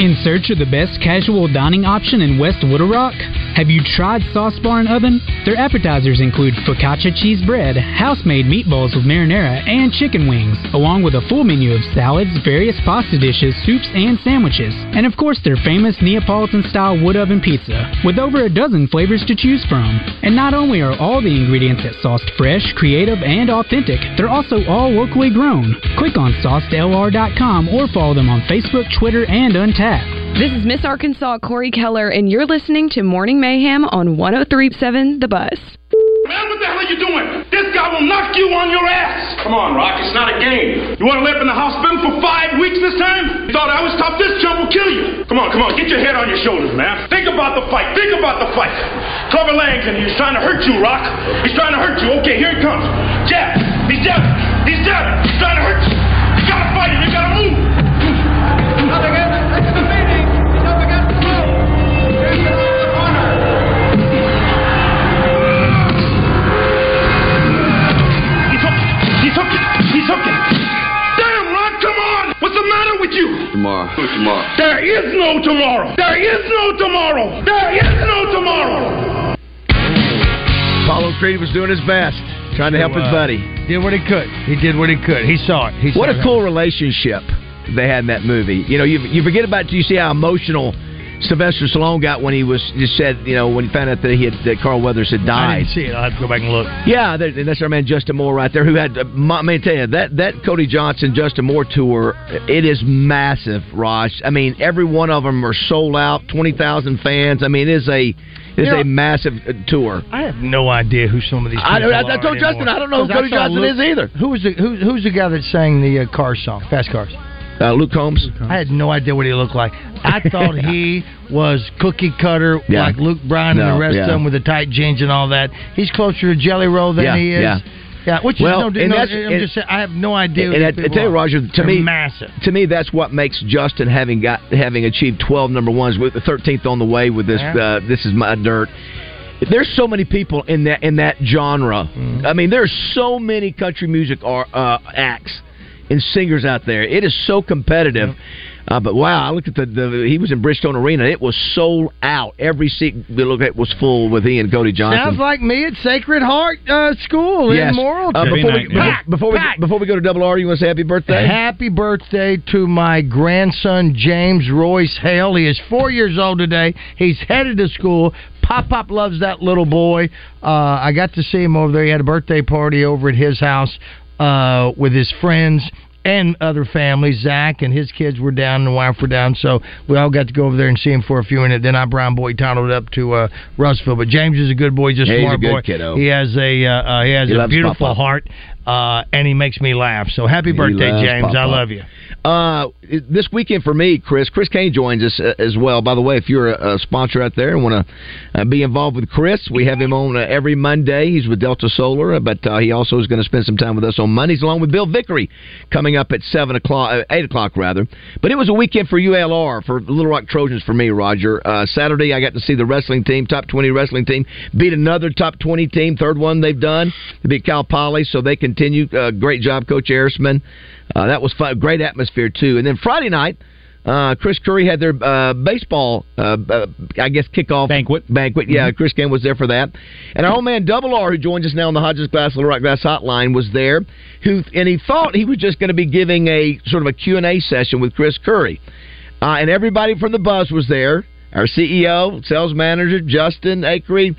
K: In search of the best casual dining option in West Little Rock? Have you tried Sauce Bar and Oven? Their appetizers include focaccia cheese bread, house-made meatballs with marinara, and chicken wings, along with a full menu of salads, various pasta dishes, soups, and sandwiches. And of course, their famous Neapolitan-style wood oven pizza, with over a dozen flavors to choose from. And not only are all the ingredients at Sauced fresh, creative, and authentic, they're also all locally grown. Click on saucedlr.com or follow them on Facebook, Twitter, and Untappd.
Q: This is Miss Arkansas Cori Keller, and you're listening to Morning Mayhem on 1037 The Buzz.
I: Man, what the hell are you doing? This guy will knock you on your ass. Come on, Rock. It's not a game. You want to live in the hospital for five weeks this time? You thought I would stop this jump will kill you. Come on, come on. Get your head on your shoulders, man. Think about the fight. Think about the fight. Clever Langton, he's trying to hurt you, Rock. He's trying to hurt you. Okay, here he comes. Jab. He's jabbing. He's jabbing. He's trying to hurt you. You gotta fight him. You gotta move. With you?
R: Tomorrow. Tomorrow.
I: There is no tomorrow. There is no tomorrow. There is no tomorrow.
D: Apollo Creed was doing his best, trying to help his buddy.
E: Did what he could. He did what he could. He saw it. He
D: What a
E: it.
D: cool relationship they had in that movie. You know, you you forget about it you see how emotional Sylvester Stallone got when he was just said, you know, when he found out that he had that Carl Weathers had
E: I
D: died.
E: didn't see it. I'll have to go back and look.
D: Yeah, that, and that's our man Justin Moore right there. Who had, uh, my- I mean, tell you that that Cody Johnson Justin Moore tour, it is massive, Raj. I mean, every one of them are sold out, twenty thousand fans. I mean, it is a it's
E: You know-
D: a massive uh, tour.
E: I have no idea who some of these.
D: I
E: people
D: don't- I- I
E: are
D: told Justin,
E: anymore.
D: I don't know who
E: 'Cause I
D: Cody Johnson
E: Luke-
D: is either.
E: Who was the who, who's the guy that sang the uh, Cars song, Fast Cars?
D: Uh, Luke Combs.
E: I had no idea what he looked like. I *laughs* thought he was cookie cutter
D: Yeah.
E: like Luke Bryan and the rest
D: yeah.
E: of them with the tight jeans and all that. He's closer to Jelly Roll than
D: Yeah,
E: he is.
D: yeah.
E: Yeah, which
D: Well,
E: is no,
D: and
E: no I'm
D: and-
E: just saying, I have no idea.
D: And
E: who
D: I, I tell you. Roger, to
E: They're
D: me,
E: massive.
D: To me, that's what makes Justin having got having achieved twelve number ones with the thirteenth on the way with this. Uh, this is my dirt. There's so many people in that in that genre.
E: Mm-hmm.
D: I mean, there's so many country music ar- uh, acts and singers out there. It is so competitive. Uh, but wow, I looked at the, the he was in Bridgestone Arena. It was sold out. Every seat we looked at was full with he and Cody Johnson.
E: Sounds like me at Sacred Heart uh, School
D: Yes.
E: in Morrill.
D: Uh, before, we,
E: Pack,
D: before, we, before we go to Double R, you want to say happy birthday?
E: Happy birthday to my grandson James Royce Hale. He is four years old today. He's headed to school. Pop Pop loves that little boy. Uh, I got to see him over there. He had a birthday party over at his house uh, with his friends and other families. Zach and his kids were down, and the wife were down, so we all got to go over there and see him for a few minutes. Then I Brown boy toddled up to uh, Russellville. But James is a good boy, just
D: Yeah,
E: smart
D: good
E: boy.
D: kiddo.
E: He has a uh, uh, he has
D: He
E: a beautiful heart, uh, and he makes me laugh. So happy
D: He
E: birthday, James!
D: Pop
E: I love you.
D: Uh, this weekend for me, Chris. Chris Kane joins us uh, as well. By the way, if you're a, sponsor out there and want to uh, be involved with Chris, we have him on uh, every Monday. He's with Delta Solar, but uh, he also is going to spend some time with us on Mondays, along with Bill Vickery, coming up at seven o'clock, eight o'clock rather. But it was a weekend for ULR for Little Rock Trojans for me, Roger. Uh, Saturday, I got to see the wrestling team, top twenty wrestling team, beat another top twenty team, third one they've done. They beat Cal Poly, so they continue. Great job, Coach Erisman. Uh, that was fun. Great atmosphere too. And then Friday night, uh, Chris Curry had their uh, baseball, uh, uh, I guess, kickoff banquet. Banquet, yeah. Chris Kane was there for that, and our old man Double R, who joins us now on the Hodges Glass Little Rock Glass Hotline, was there. Who and he thought he was just going to be giving a sort of a Q and A session with Chris Curry, uh, and everybody from the buzz was there. Our CEO, sales manager Justin Acri,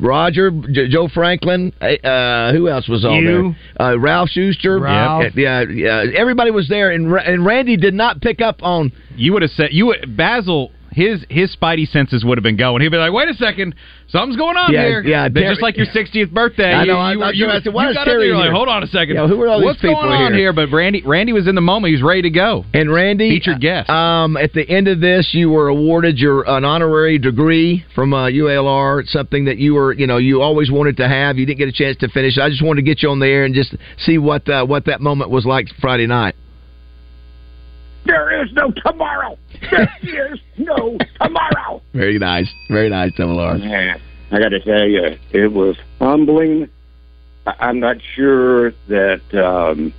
D: Roger, J- Joe Franklin. Uh, who else was on
E: You.
D: there? Uh, Ralph Schuster.
F: Ralph.
D: Yeah, yeah. Everybody was there, and and Randy did not pick up on.
F: You would have said you would, Bazzel. His his spidey senses would have been going. He'd be like, "Wait a second, something's going on
D: Yeah,
F: here."
D: yeah,
F: They're just like your 60th birthday.
D: I know,
F: You, you,
D: I-
F: you,
D: I said, why
F: you
D: is
F: got up
D: Terry
F: there, like,
D: here?
F: Hold on a second.
D: Yeah, who are all these
F: What's
D: people
F: going on
D: here?
F: here? But Randy Randy was in the moment. He was ready to go.
D: And Randy,
F: featured guest.
D: Um, at the end of this, you were awarded your an honorary degree from uh, UALR. Something that you were, you know, you always wanted to have. You didn't get a chance to finish. I just wanted to get you on the air and just see what uh, what that moment was like Friday night.
I: There is no tomorrow. There *laughs* is no tomorrow.
D: Very nice, very nice, Double R.
R: Man, I got to tell you, it was humbling. I- I'm not sure that um,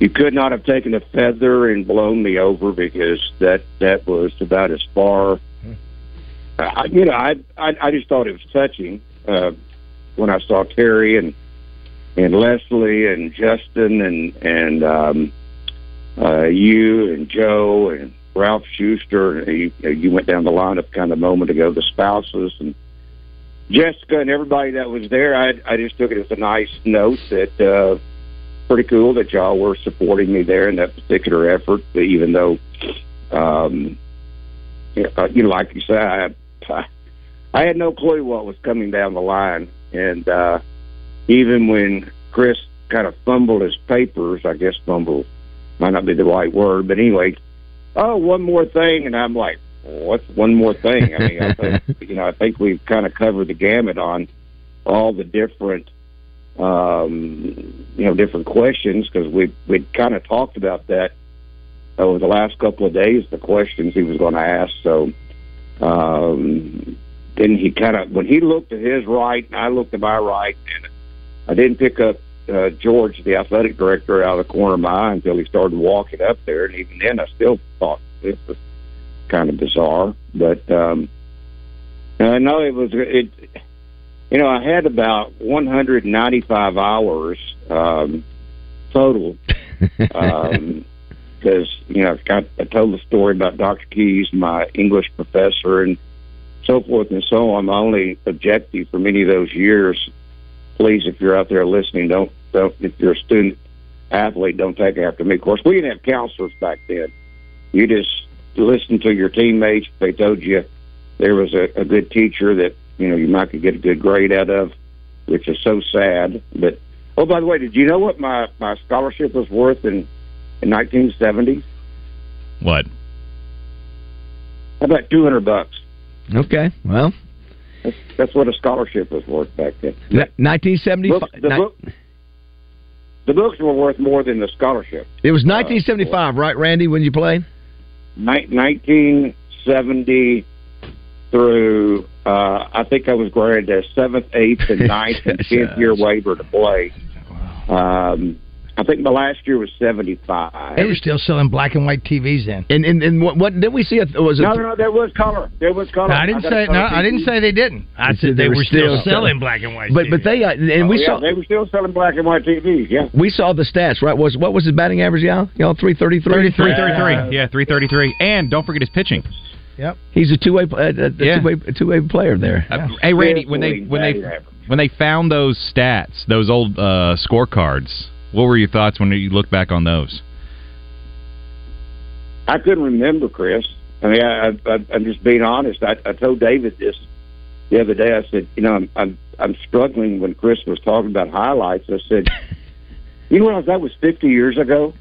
R: you could not have taken a feather and blown me over because that that was about as far. I, you know, I, I I just thought it was touching uh, when I saw Terry and and Leslie and Justin and and um, uh, you and Joe and Ralph Schuster. You, you went down the lineup kind of a moment ago. The spouses and Jessica and everybody that was there. I I just took it as a nice note that uh, pretty cool that y'all were supporting me there in that particular effort. Even though, um, you know, uh, you know, like you said, I, I I had no clue what was coming down the line, and uh, even when Chris kind of fumbled his papers, I guess fumble might not be the right word, but anyway, oh, one more thing, and I'm like, what's one more thing? I mean, I think, *laughs* you know, I think we've kind of covered the gamut on all the different, um, you know, different questions because we we kind of talked about that over the last couple of days, the questions he was going to ask. So um, then he kind of when he looked to his right and I looked to my right, and I didn't pick up uh, George, the athletic director, out of the corner of my eye until he started walking up there, and even then I still thought this was kind of bizarre. But um, I know it was it. You know, I had about 195 hours um, total. *laughs* um, because you know I, I told the story about Dr. Keys, my English professor, and so forth and so on. My only objective for many of those years, please, if you're out there listening, don't don't if you're a student athlete, don't take after me. Of course, we didn't have counselors back then. You just listened to your teammates. They told you there was a, a good teacher that you know you might could get a good grade out of, which is so sad. But oh, by the way, did you know what my my scholarship was worth in in 1970?
F: What?
R: About 200 bucks.
D: Okay, well,
R: That's, that's what a scholarship was worth back then.
D: nineteen seventy
R: Book, the,
D: five.
R: book, the books were worth more than the scholarship.
D: It was 1975, right, Randy? When you played?
R: Ni- 1970 through, uh, I think I was granted a seventh, eighth, and *laughs* ninth, and tenth year waiver to play. Um, I think my last year was 75.
E: They were still selling black and white TVs then.
D: And and, and what, what didn't we see? It was it?
R: No, no, no, there was color. There was color.
E: No, I didn't
R: got
E: say
R: a color
E: no. I didn't say they didn't. I said they, were still selling black and white.
D: But but they uh, and
R: Oh,
D: we
R: yeah,
D: saw
R: they were still selling black and white TVs. Yeah.
D: we saw the stats right. Was what was his batting average? Y'all y'all three thirty three.
F: 333. Yeah, 333. And don't forget his pitching.
E: Yep.
D: He's a two way uh, a
F: Yeah.
D: two way two way player there.
F: Uh, hey Randy, when they when they when they found those stats, those old uh, scorecards, what were your thoughts when you look back on those?
R: I couldn't remember, Chris. I mean, I, I, I'm just being honest. I, I told David this the other day. I said, you know, I'm, I'm I'm struggling when Chris was talking about highlights. I said, *laughs* you realize that was 50 years ago,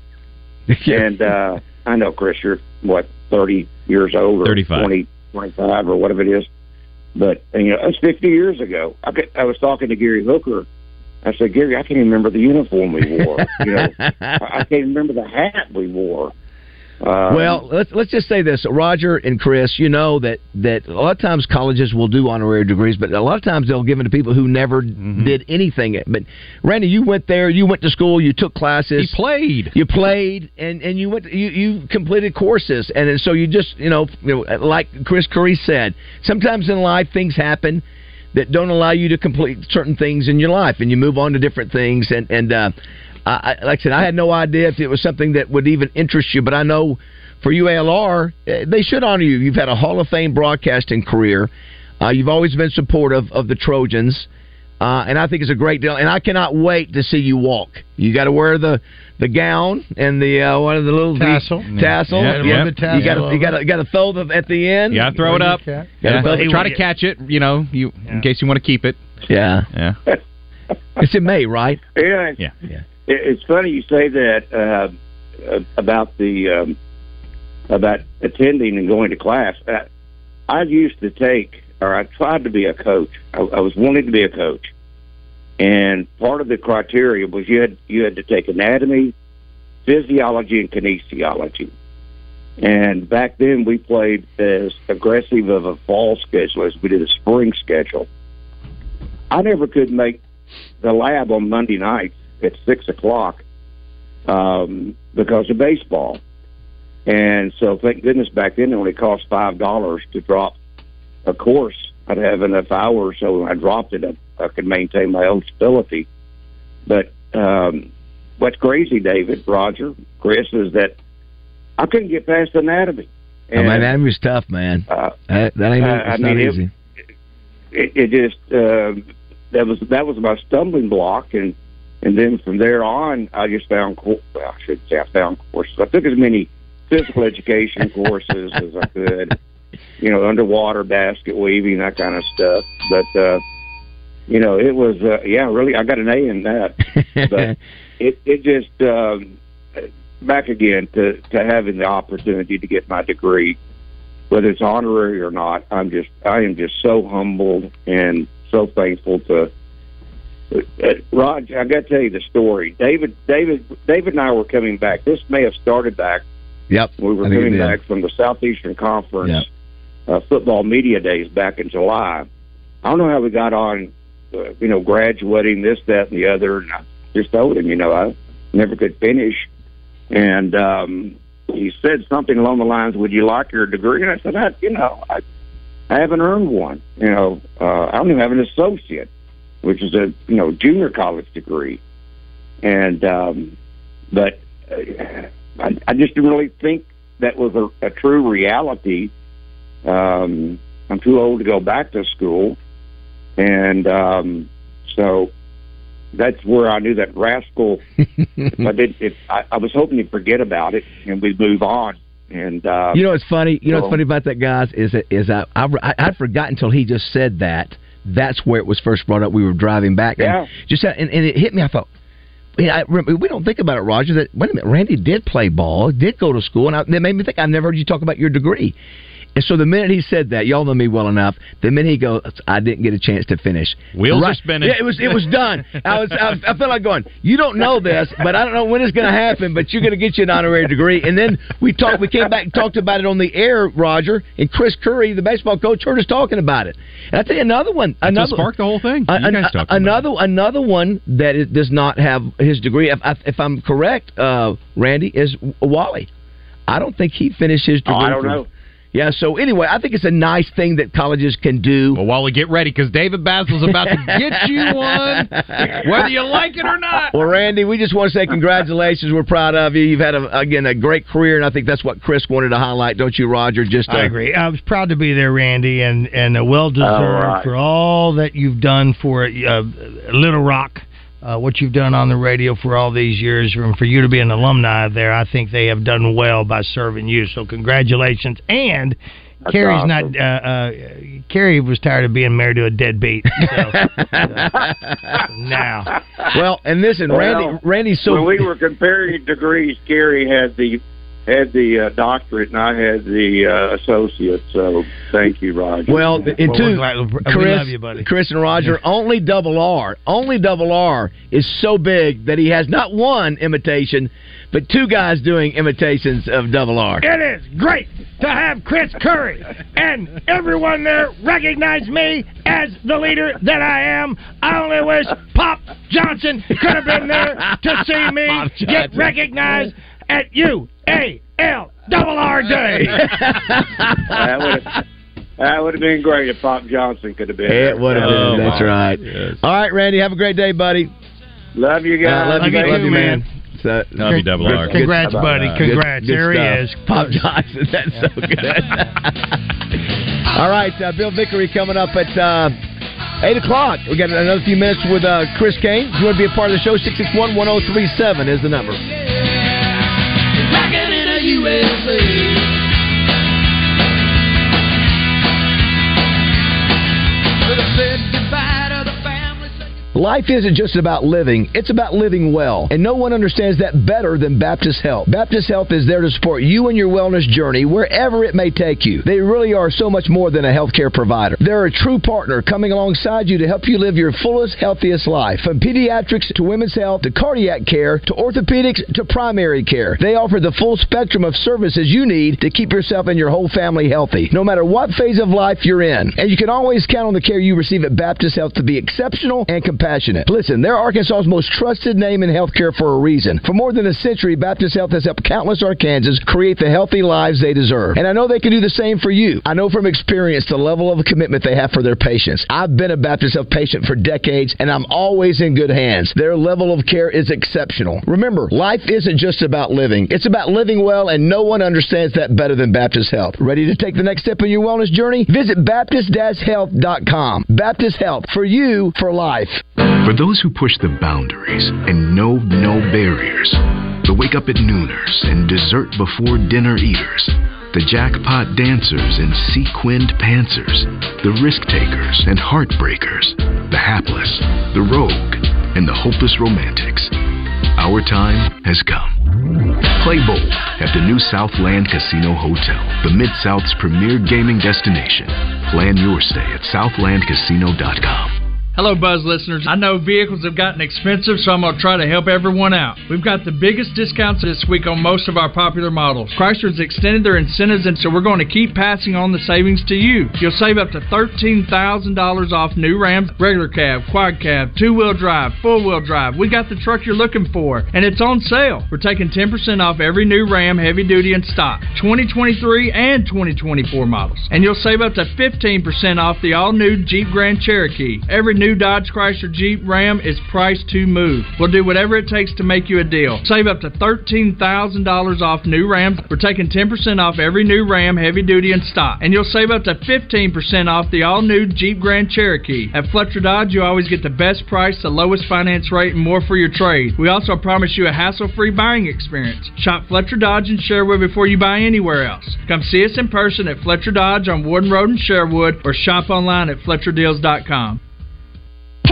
R: *laughs* and uh, I know Chris, you're what 30 years old or
F: 35.
R: 20, 25 or whatever it is. But you know, that's 50 years ago. I, could, I was talking to Gary Hooker. I said, Gary, I can't even remember the uniform we wore. you *laughs* know, I, I can't remember the hat we wore. Um,
D: well, let's let's just say this, Roger and Chris. You know that that a lot of times colleges will do honorary degrees, but a lot of times they'll give them to people who never did anything. But Randy, you went there, you went to school, you took classes,
F: He played,
D: you played, and and you went, you you completed courses, and then so you just you know, you know like Chris Curry said, sometimes in life things happen that don't allow you to complete certain things in your life, and you move on to different things. And and uh, I, like I said, I had no idea if it was something that would even interest you, but I know for UALR, eh, they should honor you. You've had a Hall of Fame broadcasting career. Uh, you've always been supportive of the Trojans. Uh, and I think it's a great deal. And I cannot wait to see you walk. You got to wear the the gown and the uh, one of the little
E: Tassel.
D: tassel.
F: Yeah, a little
D: Yep.
F: tassel
D: You got to you got to you got to throw the at the end.
F: Yeah, throw it up.
D: Gotta
F: Yeah,
D: throw the-
F: try to catch it. You know, you in case you want to keep it.
D: Yeah,
F: yeah. *laughs*
D: it's in May, right?
R: Yeah,
F: yeah,
D: yeah.
R: It's funny you say that uh, uh, about the um, about attending and going to class. Uh, I used to take, or I tried to be a coach. I, I was wanting to be a coach, and part of the criteria was you had you had to take anatomy, physiology, and kinesiology. And back then, we played as aggressive of a fall schedule as we did a spring schedule. I never could make the lab on Monday nights at six o'clock um, because of baseball. And so, thank goodness back then it only cost five dollars to drop a course. I'd have enough hours, so when I dropped it, I, I could maintain my eligibility. But um, what's crazy, David, Roger, Chris, is that I couldn't get past anatomy.
D: Oh, man, that was tough, man.
R: Uh,
D: that, that ain't
R: uh, I mean, it-
D: easy.
R: it, it just uh, that was that was my stumbling block, and and then from there on, I just found well, I should say I found courses. I took as many physical education courses as I could, *laughs* you know, underwater basket weaving that kind of stuff. But uh, you know, it was uh, yeah, really, I got an A in that. but *laughs* it it just um, back again to to having the opportunity to get my degree whether it's honorary or not, I'm just I am just so humbled and so thankful to. Uh, Rod, I got to tell you the story. David, David, David and I were coming back. This may have started back.
D: Yep,
R: We were
D: I think it
R: coming back from the Southeastern Conference uh, football media days back in July. I don't know how we got on, uh, you know, graduating this, that, and the other. And I just told him, you know, I never could finish, and um, he said something along the lines, "Would you like your degree?" And I said, I, "You know, I, I haven't earned one. You know, uh, I don't even have an associate, which is a you know junior college degree." And um, but uh, I, I just didn't really think that was a, a true reality. Um, I'm too old to go back to school, and um, so that's where I knew that rascal. if I did, if I, I was hoping he'd forget about it and we'd move on. And uh,
D: You know what's funny? You know
R: so-
D: what's funny about that, guys, is that is I I I'd forgotten until he just said that. That's where it was first brought up. We were driving back, and
R: Yeah.
D: just and, and it hit me. I thought, yeah, I we don't think about it, Roger. That wait a minute, Randy did play ball, did go to school, and I, that made me think. I've never heard you talk about your degree. And so the minute he said that, y'all know me well enough. The minute he goes, I didn't get a chance to finish.
F: Wheels are spinning.
D: Yeah, it was it was done. I was I, I felt like going. You don't know this, but I don't know when it's going to happen. But you're going to get you an honorary degree. And then we talked. We came back and talked about it on the air, Roger and Chris Curry, the baseball coach, heard us talking about it. And I tell you another one.
F: That's what sparked the whole thing.
D: a-
F: You
D: an-
F: guys talked about
D: another another one that is, does not have his degree. If, I- if I'm correct, uh, Randy is Wally. I don't think he finished his degree.
R: Oh, I don't
D: from-
R: know.
D: Yeah. So anyway, I think it's a nice thing that colleges can do.
F: Well, Wally, get ready because David Bazzel's about to get you *laughs* one, whether you like it or not.
D: Well, Randy, we just want to say congratulations. We're proud of you. You've had a, again a great career, and I think that's what Chris wanted to highlight, don't you, Roger? Just uh,
E: I agree. I was proud to be there, Randy, and and uh, well deserved
D: All right.
E: for all that you've done for uh, Little Rock. Uh, what you've done on the radio for all these years, and for you to be an alumni there, I think they have done well by serving you. So congratulations. And
R: That's
E: Carrie's
R: awesome.
E: not. Uh, uh, Carrie was tired of being married to a deadbeat. So, *laughs* now,
D: well, and listen, Randy,
R: Well,
D: Randy's so
R: when we were comparing degrees, Gary had the had the uh, doctorate and I had the uh, associate. So thank you, Roger.
D: Well, and
E: Well,
D: two,
E: we're we
D: Chris,
E: love you, buddy.
D: Chris and Roger, only double R, only double R is so big that he has not one imitation, but two guys doing imitations of double R.
E: It is great to have Chris Curry and everyone there recognize me as the leader that I am. I only wish Pop Johnson could have been there to see me *laughs* get recognized at U A L double R Day.
R: that would have that would have been great if Pop Johnson could have been.
D: It would have been.
R: Oh,
D: That's
R: my.
D: right. All right, Randy, have a great day, buddy.
R: Love you guys.
D: Uh, love, you,
E: Love you
D: love you, man.
E: man.
D: So,
F: Love you, double R.
E: Congrats,
D: Good-
E: buddy. Congrats.
D: good
E: there he is.
D: Pop Johnson. That's so *laughs* good. *laughs* All right, uh, Bill Vickery coming up at uh, 8 o'clock. We got another few minutes with uh, Chris Kane. If you want to be a part of the show, 661 1037 is the number.
S: USA.
D: Life isn't just about living, it's about living well. And no one understands that better than Baptist Health. Baptist Health is there to support you in your wellness journey wherever it may take you. They really are so much more than a healthcare provider. They're a true partner coming alongside you to help you live your fullest, healthiest life. From pediatrics to women's health to cardiac care to orthopedics to primary care. They offer the full spectrum of services you need to keep yourself and your whole family healthy, no matter what phase of life you're in. And you can always count on the care you receive at Baptist Health to be exceptional and compassionate. Listen, they're Arkansas's most trusted name in healthcare for a reason. For more than a century, Baptist Health has helped countless Arkansans create the healthy lives they deserve. And I know they can do the same for you. I know from experience the level of commitment they have for their patients. I've been a Baptist Health patient for decades, and I'm always in good hands. Their level of care is exceptional. Remember, life isn't just about living, it's about living well, and no one understands that better than Baptist Health. Ready to take the next step in your wellness journey? Visit Baptist-Health.com. Baptist Health, for you, for life.
T: For those who push the boundaries and know no barriers, the wake up at nooners and dessert before dinner eaters, the jackpot dancers and sequined pantsers, the risk takers and heartbreakers, the hapless, the rogue, and the hopeless romantics. Our time has come. Play bold at the new Southland Casino Hotel, the Mid South's premier gaming destination. Plan your stay at southlandcasino.com.
U: Hello, Buzz listeners. I know vehicles have gotten expensive, so I'm going to try to help everyone out. We've got the biggest discounts this week on most of our popular models. Chrysler's extended their incentives, and so we're going to keep passing on the savings to you. You'll save up to $13,000 off new Rams, regular cab, quad cab, two wheel drive, full wheel drive. We got the truck you're looking for, and it's on sale. We're taking 10% off every new Ram heavy duty in stock, 2023 and 2024 models. And you'll save up to 15% off the all new Jeep Grand Cherokee. Every new new Dodge Chrysler Jeep Ram is priced to move. We'll do whatever it takes to make you a deal. Save up to $13,000 off new Rams. We're taking 10% off every new Ram heavy duty in stock. And you'll save up to 15% off the all new Jeep Grand Cherokee. At Fletcher Dodge, you always get the best price, the lowest finance rate, and more for your trade. We also promise you a hassle free buying experience. Shop Fletcher Dodge in Sherwood before you buy anywhere else. Come see us in person at Fletcher Dodge on Warden Road in Sherwood or shop online at FletcherDeals.com.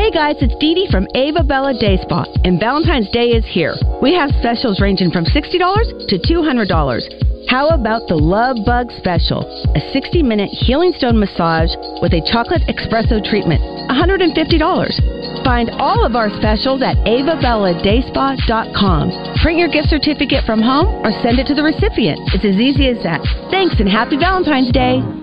V: Hey guys, it's Dee Dee from Ava Bella Day Spa, and Valentine's Day is here. We have specials ranging from $60 to $200. How about the Love Bug Special? A 60 minute healing stone massage with a chocolate espresso treatment, $150. Find all of our specials at avabelladayspa.com. Print your gift certificate from home or send it to the recipient. It's as easy as that. Thanks and happy Valentine's Day.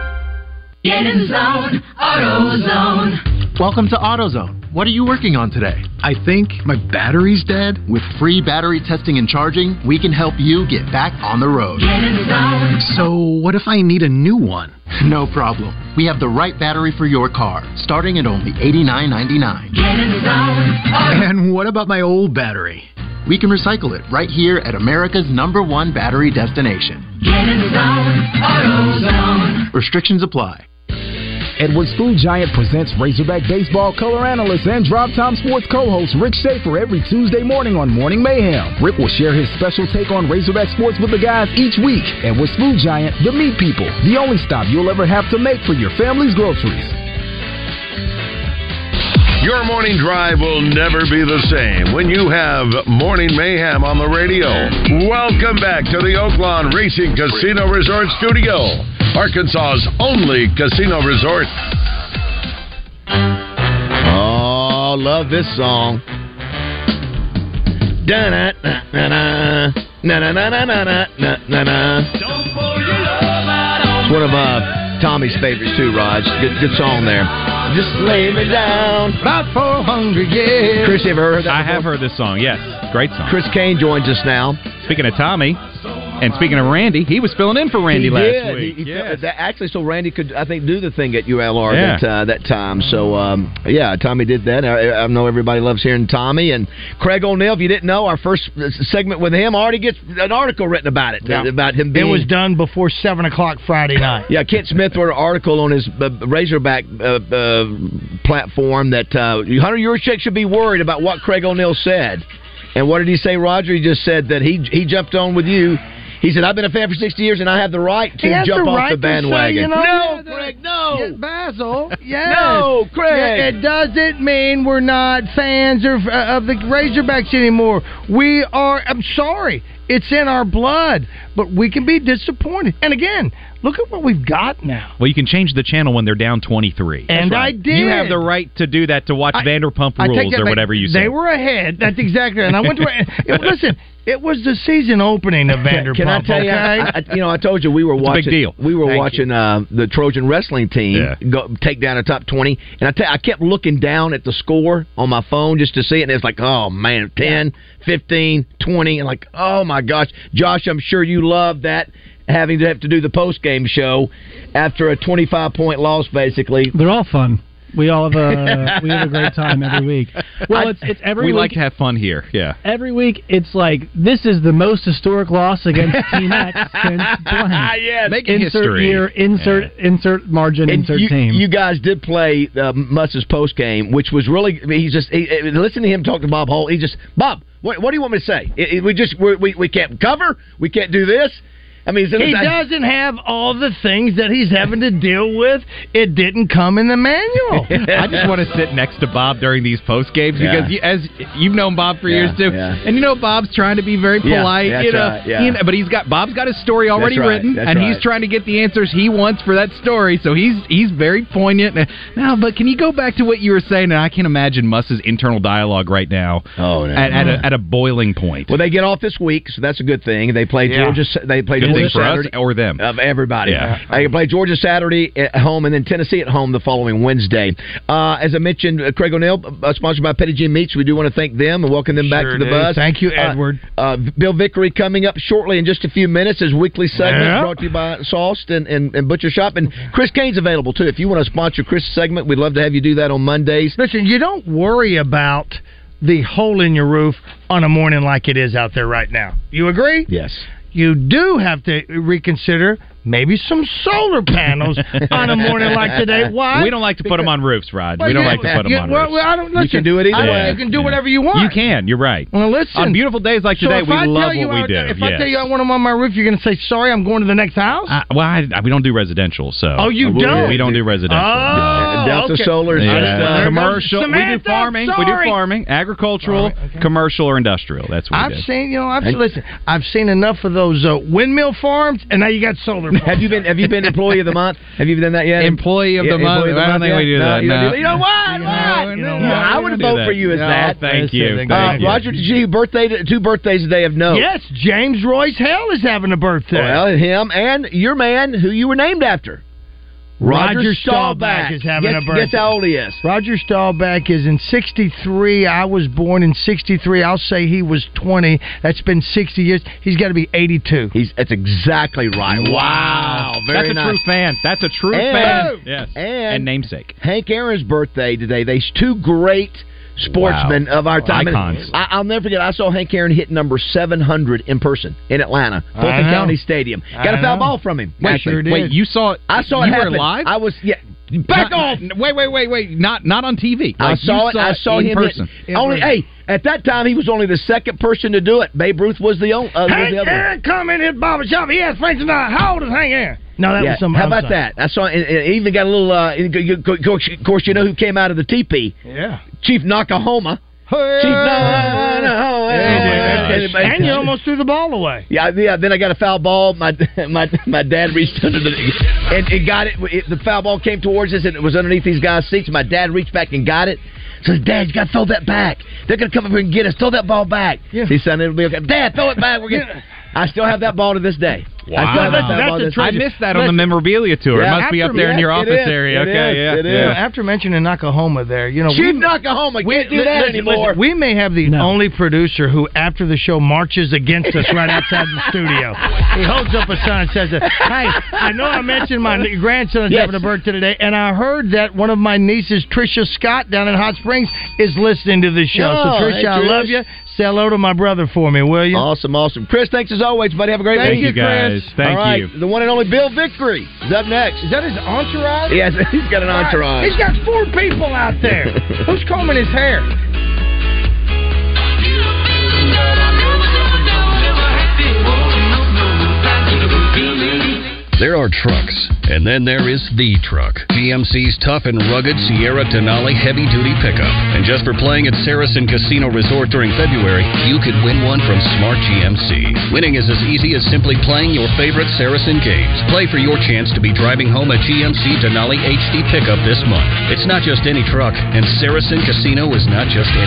S: Get in zone, AutoZone.
W: Welcome to AutoZone. What are you working on today? I think my battery's dead. With free battery testing and charging, we can help you get back on the road.
S: Get in zone.
W: So, what if I need a new one? *laughs* No problem. We have the right battery for your car, starting at only $89.99.
S: Get in zone,
W: And what about my old battery? We can recycle it right here at America's number one battery destination.
S: Get in zone, AutoZone.
W: Restrictions apply.
X: Edwards Food Giant presents Razorback Baseball color analyst and Drop Time Sports co-host Rick Schaefer every Tuesday morning on Morning Mayhem. Rick will share his special take on Razorback sports with the guys each week. Edwards Food Giant, the meat people, the only stop you'll ever have to make for your family's groceries.
B: Your morning drive will never be the same when you have Morning Mayhem on the radio. Welcome back to the Oaklawn Racing Casino Resort Studio, Arkansas's only casino resort.
D: Oh, love this song. Da one of uh, Tommy's favorites too, Raj. Good, good song there. Just lay me down.
E: About 400 years.
D: Chris, you ever heard that?
F: I have heard this song. Yes, great song.
D: Chris Kane joins us now.
F: Speaking of Tommy, and speaking of Randy, he was filling in for Randy
D: he
F: last
D: did.
F: week.
D: He, he that, actually, so Randy could, I think, do the thing at ULR
F: Yeah.
D: that uh, that time. So um, yeah, Tommy did that. I, I know everybody loves hearing Tommy and Craig O'Neill. If you didn't know, our first uh, segment with him already gets an article written about it
E: Yeah.
D: about him being.
E: It was done before 7 o'clock Friday night. *laughs*
D: Yeah, Kent Smith wrote an article on his uh, Razorback uh, uh, platform that uh, Hunter Yurachek should be worried about what Craig O'Neill said. And what did he say, Roger? He just said that he he jumped on with you. He said, "I've been a fan for sixty years, and I have the right to jump
E: the
D: off the
E: to say,
D: bandwagon."
E: you know,
D: no,
E: yeah,
D: Craig, no.
E: Yeah, Bazzel, *laughs* yes.
D: No, Craig.
E: Yeah, it doesn't mean we're not fans of, uh, of the Razorbacks anymore. We are. I'm sorry, it's in our blood, but we can be disappointed. And again, look at what we've got now.
F: Well, you can change the channel when they're down 23.
E: And I did.
F: You have the right to do that to watch
E: I-
F: Vanderpump Rules or
E: back.
F: whatever you say.
E: They were ahead. That's exactly. And I went to. *laughs* listen, it was the season opening of Vanderpump.
D: Can I tell you?
E: okay?
D: I, I- you know, I told you we were
F: It's a
D: watching.
F: big deal.
D: We were
F: Thank
D: watching uh, the Trojan wrestling team
F: Yeah.
D: go, take down a top twenty, and I tell I kept looking down at the score on my phone just to see it, and it's like, oh man, 10, 15, 20, and like, oh my gosh, Josh, I'm sure you love that. Having to have to do the post game show after a 25 point loss, basically.
H: They're all fun. We all have a we have a great time every *laughs* week. Well, it's it's every
F: we
H: week.
F: like to have fun here. Yeah.
H: Every week, it's like this is the most historic loss against *laughs* Team X since blank.
D: yes.
F: Making
H: insert
F: history.
H: year, insert insert margin,
D: And
H: insert
D: you,
H: team.
D: you guys did play uh, Muss's post game, which was really. I mean, He's just he, he- listen to him talk to Bob Holt. He just Bob, what, what do you want me to say? It- it- we just we we can't cover. We can't do this. I mean,
E: he doesn't have all the things that he's having to deal with. It didn't come in the manual. *laughs*
F: I just want to sit next to Bob during these post games
E: Yeah.
F: because you, as you've known Bob for
E: Yeah,
F: years too,
E: yeah.
F: and you know Bob's trying to be very polite,
E: that's
F: you know,
E: right, yeah.
F: you know, but he's got Bob's got his story already
D: That's right,
F: written,
D: that's
F: and
D: right.
F: he's trying to get the answers he wants for that story. So he's he's very poignant. Now, but can you go back to what you were saying? And I can't imagine Muss's internal dialogue right now.
D: Oh, no.
F: at, at, a, at a boiling point.
D: Well, they get off this week, so that's a good thing. They play
F: Yeah.
D: Georgia. They play
F: Good
D: Georgia
F: thing for us or them.
D: of everybody.
F: Yeah.
D: They play Georgia Saturday at home, and then Tennessee at home the following Wednesday. Uh, as I mentioned, uh, Craig O'Neill, uh, sponsored by Petit Jean Meats. We do want to thank them and welcome them back to the
E: do.
D: buzz.
E: Thank you,
D: Uh,
E: Edward.
D: Uh, Bill Vickery coming up shortly in just a few minutes. His weekly segment
E: Yeah.
D: brought to you by Sauced and, and, and Butcher Shop, and Chris Kane's available too. If you want to sponsor Chris' segment, we'd love to have you do that on Mondays.
E: Listen, you don't worry about the hole in your roof on a morning like it is out there right now. You agree?
D: Yes.
E: You do have to reconsider maybe some solar panels *laughs* on a morning like today. Why?
F: We don't like to put them on roofs, Rod.
E: Well,
F: we don't
E: you-
F: like to put them
E: you-
F: on
E: well,
F: roofs.
E: well, I don't- listen, I- You can do whatever you want.
F: You can. You're right.
E: Well, listen.
F: On beautiful days like today,
E: if
F: we
E: I
F: love
E: you
F: what we
E: I-
F: do.
E: If I tell you I want them on my roof, you're going to say sorry. I'm going to the next house.
F: Well, I, I- we don't do residential, so
E: Oh, you
F: we,
E: don't?
F: We don't do residential.
E: Oh,
D: Delta
E: okay.
D: Solar is
F: Yeah.
D: just, uh, there goes
F: commercial. we do
E: Samantha,
F: farming. We do farming, agricultural, commercial, or industrial. That's what
E: I've
F: we
E: seen, you know, I've
F: Hey.
E: listen. I've seen enough of those uh, windmill farms, and now you got solar. *laughs*
D: Have you been Have you been employee of the month? Have you done that yet?
F: Employee of
D: Yeah,
F: the month?
D: of the
F: I don't
D: month
F: think we
D: yet?
F: do that,
D: You,
F: no.
D: do- you know what? What?
E: You know
D: Yeah,
E: what?
D: I would vote for you as that.
F: thank you. Thank you.
D: Roger, did you birthday two birthdays today of note?
E: Yes, James Royce Hale is having a birthday.
D: Well, him and your man who you were named after.
E: Roger Staubach is having
D: guess,
E: a birthday.
D: Guess how old he is?
E: Roger Staubach is in 63. I was born in 63. I'll say he was 20. That's been 60 years. He's got to be 82.
D: He's That's exactly right. Wow. Very
F: That's a true fan. That's a true
D: And-
F: fan. Yes.
D: And,
F: And namesake.
D: Hank Aaron's birthday today. These two great sportsmen
F: Wow.
D: of our time.
F: Icons.
D: I, I'll never forget. I saw Hank Aaron hit number 700 in person in Atlanta,
F: I
D: Fulton. County Stadium. Got a foul
F: know.
D: ball from him.
F: Wait,
D: actually.
F: sure did. Wait, you saw it?
D: I saw it
F: you were
D: happen.
F: live?
D: I was. Yeah. Back
F: Not-
D: off.
F: Wait, wait, wait, wait. Not not on TV.
D: I
F: Like,
D: saw
F: you
D: it. I saw him
F: in
D: him
F: person.
D: hit. Only hey, at that time he was only the second person to do it. Babe Ruth was the only. Uh, was
E: Hank
D: the other.
E: Aaron come in his barber shop. He has friends tonight. How old is Hank Aaron? No, that
D: Yeah,
E: was some.
D: How
E: I'm
D: about
E: sorry.
D: that? I saw. And, and he even got a little. Uh, of course, you know who came out of the teepee?
E: Yeah.
D: Chief Noc-A-Homa. Chief Noc-A-Homa.
E: And you almost threw the ball away.
D: Yeah, yeah. Then I got a foul ball. My *laughs* my my dad reached under the and, and got it. it. The foul ball came towards us and it was underneath these guys' seats. My dad reached back and got it. Says, Dad, you got to throw that back. They're going to come up here and get us. Throw that ball back. He said, it'll be okay. Dad, throw it back. We're getting. I still have that ball to this day. I still have that ball to this
F: I missed that on the memorabilia tour.
D: Yeah,
F: it must be up
D: after-
F: there in your office
D: is.
F: area. Okay,
D: is.
F: yeah.
D: It is.
F: Yeah.
E: after mentioning Noc-A-Homa there, you know,
D: Chief
E: we,
D: Noc-A-Homa,
E: we
D: can't do that
E: listen,
D: anymore.
E: listen, we may have the only producer who, after the show, marches against us right outside the studio. *laughs* He holds up a sign and says, "Hey, I know I mentioned my *laughs* grandson is
D: Yes.
E: having a birthday today, and I heard that one of my nieces, Trisha Scott, down in Hot Springs, is listening to the show.
D: Oh,
E: so, Trisha,
D: hey,
E: I love you. Say hello to my brother for me, will you?
D: Awesome, awesome. Chris, thanks as always, buddy. Have a great day.
E: Thank
D: week.
E: you, Chris.
F: Thank
D: All right,
F: you.
D: The one and only Bill Vickery is up next.
E: Is that his entourage?
D: Yes, *laughs* he's got an entourage.
E: He's got four people out there. *laughs* Who's combing his hair?
Y: There are trucks, and then there is the truck. GMC's tough and rugged Sierra Denali heavy duty pickup. And just for playing at Saracen Casino Resort during February, you could win one from Smart GMC. Winning is as easy as simply playing your favorite Saracen games. Play for your chance to be driving home a GMC Denali HD pickup this month. It's not just any truck, and Saracen Casino is not just any